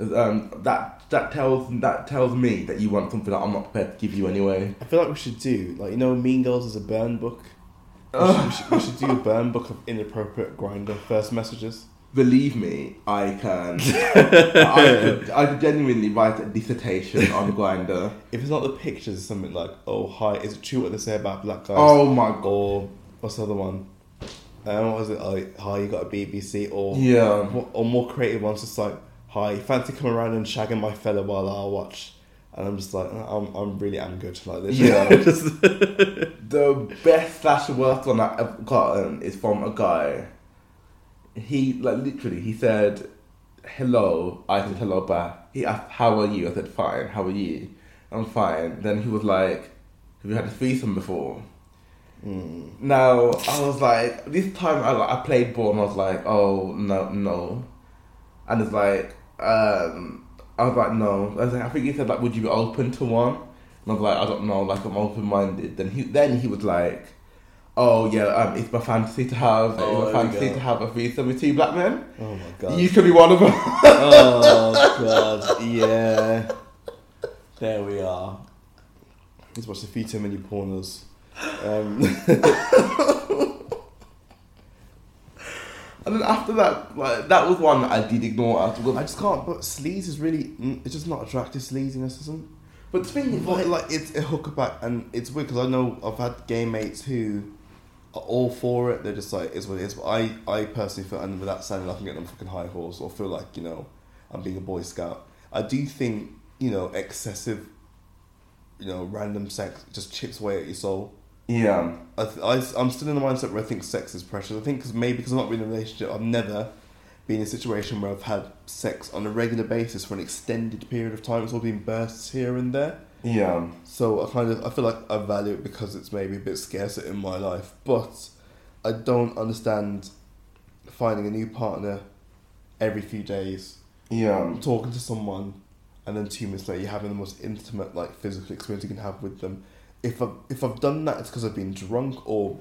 A: Um, that that tells that tells me that you want something that I'm not prepared to give you anyway.
B: I feel like we should do like you know Mean Girls is a burn book. We should, we, should, we should do a burn book of inappropriate Grindr first messages.
A: Believe me, I can. I, could, I could genuinely write a dissertation on Grindr.
B: If it's not the pictures, it's something like, "Oh hi, is it true what they say about black guys?"
A: Oh my god.
B: Or what's the other one? Um, what was it? Like, hi, you got a BBC, or
A: Yeah.
B: more, or more creative ones, just like, hi, fancy coming around and shagging my fella while I watch. And I'm just like, I'm, I'm really am good like this.
A: Yeah. The best slash worst one I've gotten is from a guy. He like literally he said hello. I said hello back. He asked how are you? I said fine. How are you? I'm fine. Then he was like, Have you had a threesome before?
B: Mm.
A: Now I was like, this time I like, I played ball and I was like, oh no no, and it's like, um, I was like no. I was like, I think he said like, would you be open to one? And I was like, I don't know, like I'm open minded. Then he then he was like, oh yeah, um, it's my fantasy to have,
B: Oh,
A: it's my fantasy to have a threesome with two black men.
B: Oh my god.
A: You could be one of them.
B: oh god, yeah. There we are. Let's watch a few too many pornos. Um,
A: and then after that, like that was one that I did ignore. After,
B: I just can't. But sleaze is really. mm, It's just not attractive. Sleaziness isn't.
A: but the thing is, like,
B: like it's a hooker back, and it's weird because I know I've had gay mates who all for it. They're just like it's what it is. But I, I personally feel, and without sounding like I'm getting on fucking high horse, or feel like you know I'm being a boy scout. I do think you know excessive, you know, random sex just chips away at your soul.
A: yeah,
B: I, th- I, am still in the mindset where I think sex is precious. I think because maybe because I'm not really in a relationship, I've never been in a situation where I've had sex on a regular basis for an extended period of time. It's all been bursts here and there.
A: Yeah,
B: So I kind of I feel like I value it because it's maybe a bit scarcer in my life, but I don't understand finding a new partner every few days,
A: yeah.
B: talking to someone, and then two minutes later you're having the most intimate like physical experience you can have with them. If I've if I've done that, it's because I've been drunk or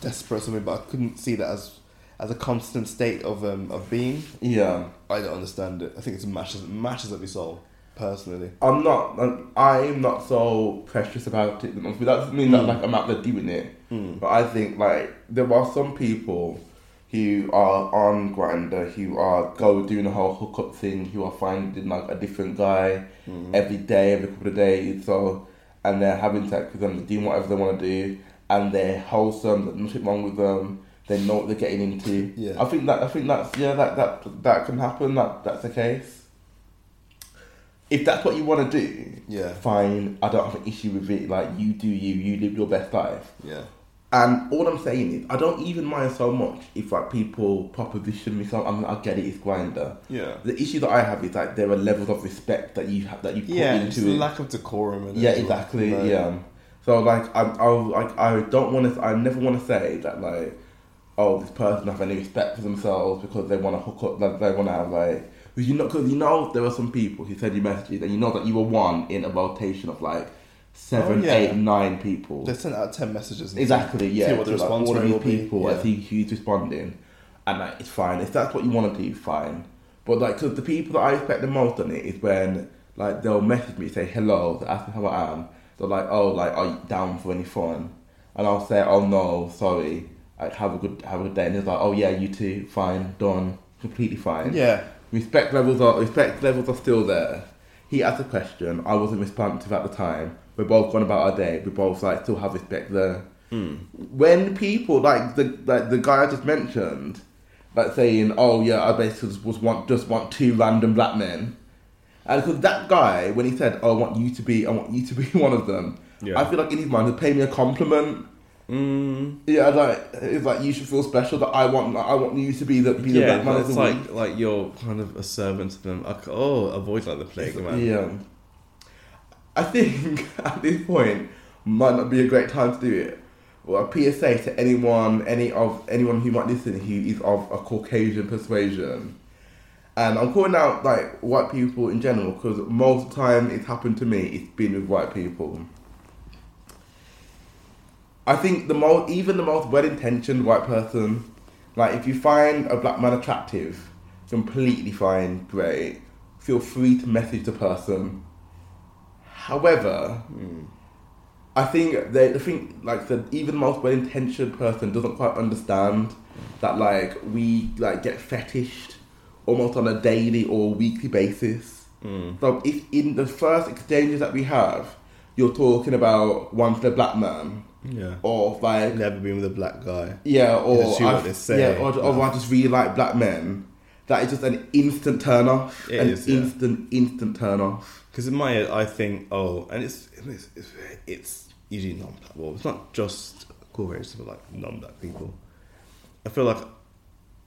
B: desperate or something, but I couldn't see that as as a constant state of um of being.
A: Yeah,
B: I don't understand it. I think it's mashes mashes at my soul personally.
A: I'm not. I'm- I'm not so precious about it. That doesn't mean that
B: Mm.
A: like I'm out there doing it.
B: Mm.
A: But I think like there are some people who are on Grindr who are go doing the whole hookup thing, who are finding like a different guy
B: Mm.
A: every day, every couple of days. So and they're having sex with them, they're doing whatever they want to do, and they're wholesome. There's nothing wrong with them. They know what they're getting into.
B: Yeah.
A: I think that I think that's yeah that that that can happen. That that's the case. If that's what you want to do,
B: Yeah.
A: fine. I don't have an issue with it. Like you do you, you live your best life.
B: Yeah.
A: And all I'm saying is, I don't even mind so much if like people proposition me. So I'm, I get it, it's Grindr.
B: Yeah.
A: The issue that I have is like there are levels of respect that you have that you put
B: Yeah, it's
A: into
B: the
A: it.
B: lack of decorum. It
A: yeah, exactly.
B: Like,
A: Yeah. So like I, I like I don't want to. I never want to say that like, oh, this person have any respect for themselves because they want to hook up. That they want to have like. Because you know, because you know, there were some people who said you messages, and you know that you were one in a rotation of like seven,
B: Oh, yeah.
A: eight, nine people.
B: They sent out ten messages.
A: Exactly,
B: see
A: yeah.
B: what the
A: to, like, all of
B: rate
A: these
B: will be.
A: people,
B: Yeah.
A: I see who's responding, and like, it's fine. If that's what you want to do, fine. But like, because the people that I respect the most on it is when like they'll message me, say hello, they ask me how I am. They're like, oh, like, are you down for any fun? And I'll say, oh no, sorry. Like, have a good, have a good day. And it's like, oh yeah, you too, fine, done, completely fine.
B: Yeah.
A: Respect levels are respect levels are still there. He asked a question. I wasn't responsive at the time. We're both gone about our day. We both like still have respect there. Hmm. When people like the like the guy I just mentioned, like saying, "Oh yeah, I basically just was want just want two random black men," and because that guy when he said, "Oh, I want you to be, I want you to be one of them,"
B: Yeah.
A: I feel like in his mind he's paying me a compliment.
B: Mm.
A: Yeah, like it's like you should feel special that I want I want you to be the be the
B: Yeah,
A: black man of
B: it's
A: the
B: like
A: week.
B: like you're kind of a servant to them. Like, oh, avoid like the plague, man.
A: Yeah. I think at this point might not be a great time to do it. Well, a PSA to anyone, any of anyone who might listen who is of a Caucasian persuasion, and I'm calling out like white people in general because most of the time it's happened to me. It's been with white people. I think the most, even the most well-intentioned white person, like if you find a black man attractive, completely fine, great. feel free to message the person. However, hmm. I think they I think like the even the most well intentioned person doesn't quite understand that like we like get fetished almost on a daily or weekly basis. Hmm. So if in the first exchanges that we have, you're talking about wanting a black man
B: Yeah.
A: or like
B: Never been with a black guy.
A: yeah, or
B: just what
A: I've-
B: they say.
A: yeah, or, or I just really like black men. That is just an instant turn off.
B: It
A: an
B: is, yeah.
A: instant, instant turn off.
B: Because in my head, I think, oh, and it's it's, it's, it's usually non-black. Well, it's not just cool races, but like non-black people. I feel like,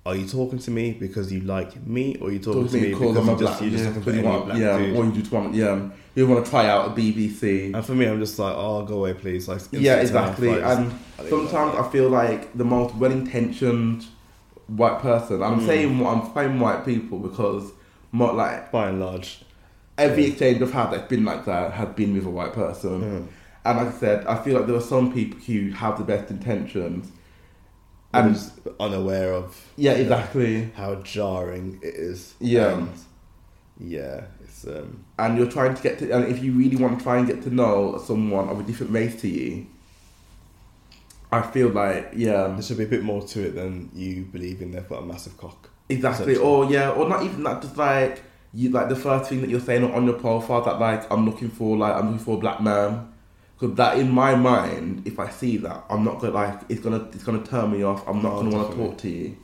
B: are you talking to me because you like me, or are you talking
A: Talk
B: to me because
A: them
B: you
A: a
B: just
A: black,
B: you just
A: yeah, because you
B: any
A: want,
B: black
A: yeah,
B: dude?
A: you just want, yeah, you want to try out a BBC.
B: And for me, I'm just like, oh, go away, please. Like,
A: yeah,
B: instant turn off,
A: exactly.
B: like,
A: and
B: I
A: sometimes I feel like the most well-intentioned white person. I'm
B: Mm.
A: saying I'm saying white people because more like
B: by and large,
A: every
B: Yeah.
A: exchange I've had that's been like that has been with a white person.
B: Mm.
A: And like I said, I feel like there are some people who have the best intentions. And
B: just unaware of
A: yeah, exactly.
B: how jarring it is.
A: Yeah.
B: And yeah, it's um,
A: And you're trying to get to, and if you really want to try and get to know someone of a different race to you, I feel like yeah,
B: there should be a bit more to it than you believing they've got a massive cock.
A: exactly. Or yeah, or not even that. Just like you, like the first thing that you're saying on your profile that like I'm looking for, like I'm looking for a black man. Because that in my mind, if I see that, I'm not gonna like it's gonna it's gonna turn me off. I'm not
B: Oh,
A: gonna want to talk to you.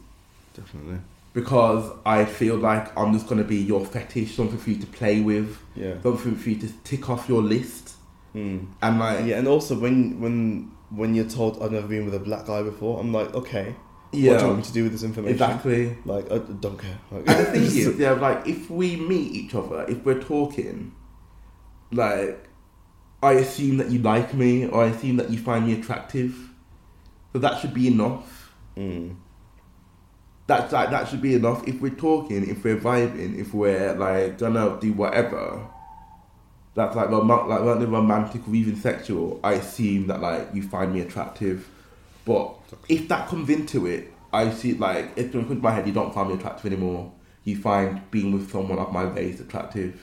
B: Definitely.
A: because I feel like I'm just gonna be your fetish, something for you to play with,
B: Yeah.
A: something for you to tick off your list,
B: Mm.
A: and like
B: Yeah, and also when when when you're told I've never been with a black guy before, I'm like, okay, yeah. what do you want me to do with this information?
A: exactly.
B: Like, I don't care. Like,
A: And the thing is, yeah, like if we meet each other, if we're talking, like I assume that you like me, or I assume that you find me attractive, so that should be enough.
B: mm,
A: That's like that should be enough. If we're talking, if we're vibing, if we're like gonna do whatever, that's like rom- like whether romantic or even sexual. I assume that like you find me attractive, but if that comes into it, I see like it's gonna come to my head. You don't find me attractive anymore. You find being with someone of my race attractive,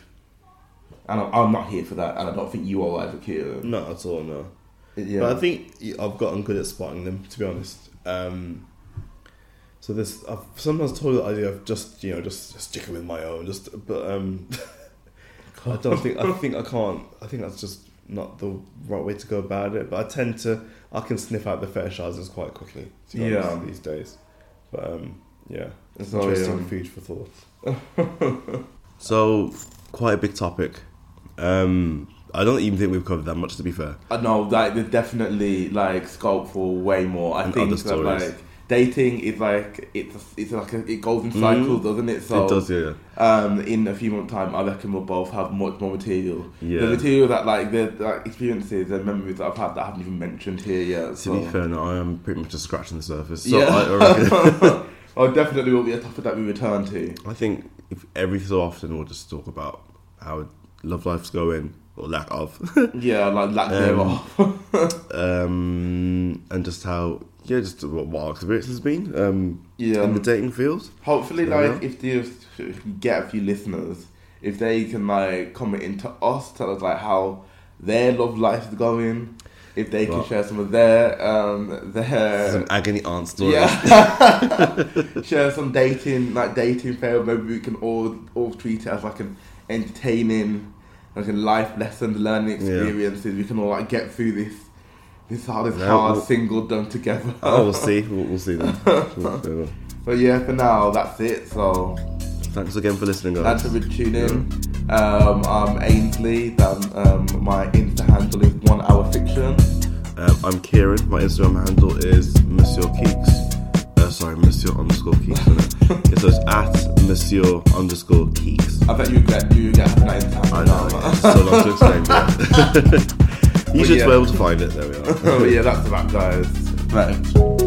A: and I'm, I'm not here for that. And I don't think you are either, Kira.
B: not at all, no.
A: Yeah,
B: But I think I've gotten good at spotting them, to be honest. Um, so this, I've sometimes told the idea of just you know just, just sticking with my own, just but um, I don't think I think I can't. I think that's just not the right way to go about it. But I tend to I can sniff out the fetishizers quite quickly. To be
A: Yeah.
B: honest, these days. But um, yeah, it's
A: So,
B: interesting
A: yeah.
B: food for thought. so quite a big topic. Um, I don't even think we've covered that much. To be fair,
A: I know like there's definitely like scope for way more. I
B: And
A: think that like dating is like it's it's like a, it goes in cycles, doesn't it? So
B: Mm. it does. Yeah,
A: um, in a few months' time, I reckon we'll both have much more material.
B: yeah.
A: The material that like the like experiences and memories that I've had that I haven't even mentioned here yet.
B: To
A: So.
B: be fair, no, I am pretty much just scratching the surface. So
A: yeah,
B: I, I, reckon,
A: definitely will be a topic that we return to.
B: I think if every so often we'll just talk about how love life's going or lack of,
A: Yeah, like lack
B: Um,
A: thereof.
B: um, and just how yeah, just what, what our experience has been um,
A: Yeah.
B: in the dating field.
A: Hopefully,
B: Yeah.
A: like if we get a few listeners, if they can like comment into us, tell us like how their love life is going. If they can share some of their um their
B: Some agony aunt stories.
A: yeah, share some dating like dating fail. Maybe we can all all treat it as like an entertaining, like a life lesson, learning experiences. We can all like get through this this hard, this
B: Yeah,
A: hard
B: we'll-
A: single done together.
B: Oh, we'll see. We'll, we'll see then. We'll-
A: But yeah, for now that's it. So.
B: Thanks again for listening, guys.
A: Thanks for tuning in. Um, I'm Ainsley. Then um, my Insta handle is One Hour Fiction.
B: Um, I'm Kieran. My Instagram handle is Monsieur Keeks. Sorry, Monsieur underscore Keeks. Isn't it? so it's at Monsieur underscore Keeks.
A: I bet you get you get that Insta
B: I know,
A: now.
B: it's so long to explain, but you
A: But
B: should
A: yeah.
B: be able to find it. There we are.
A: oh yeah, that's the wrap, guys. Right.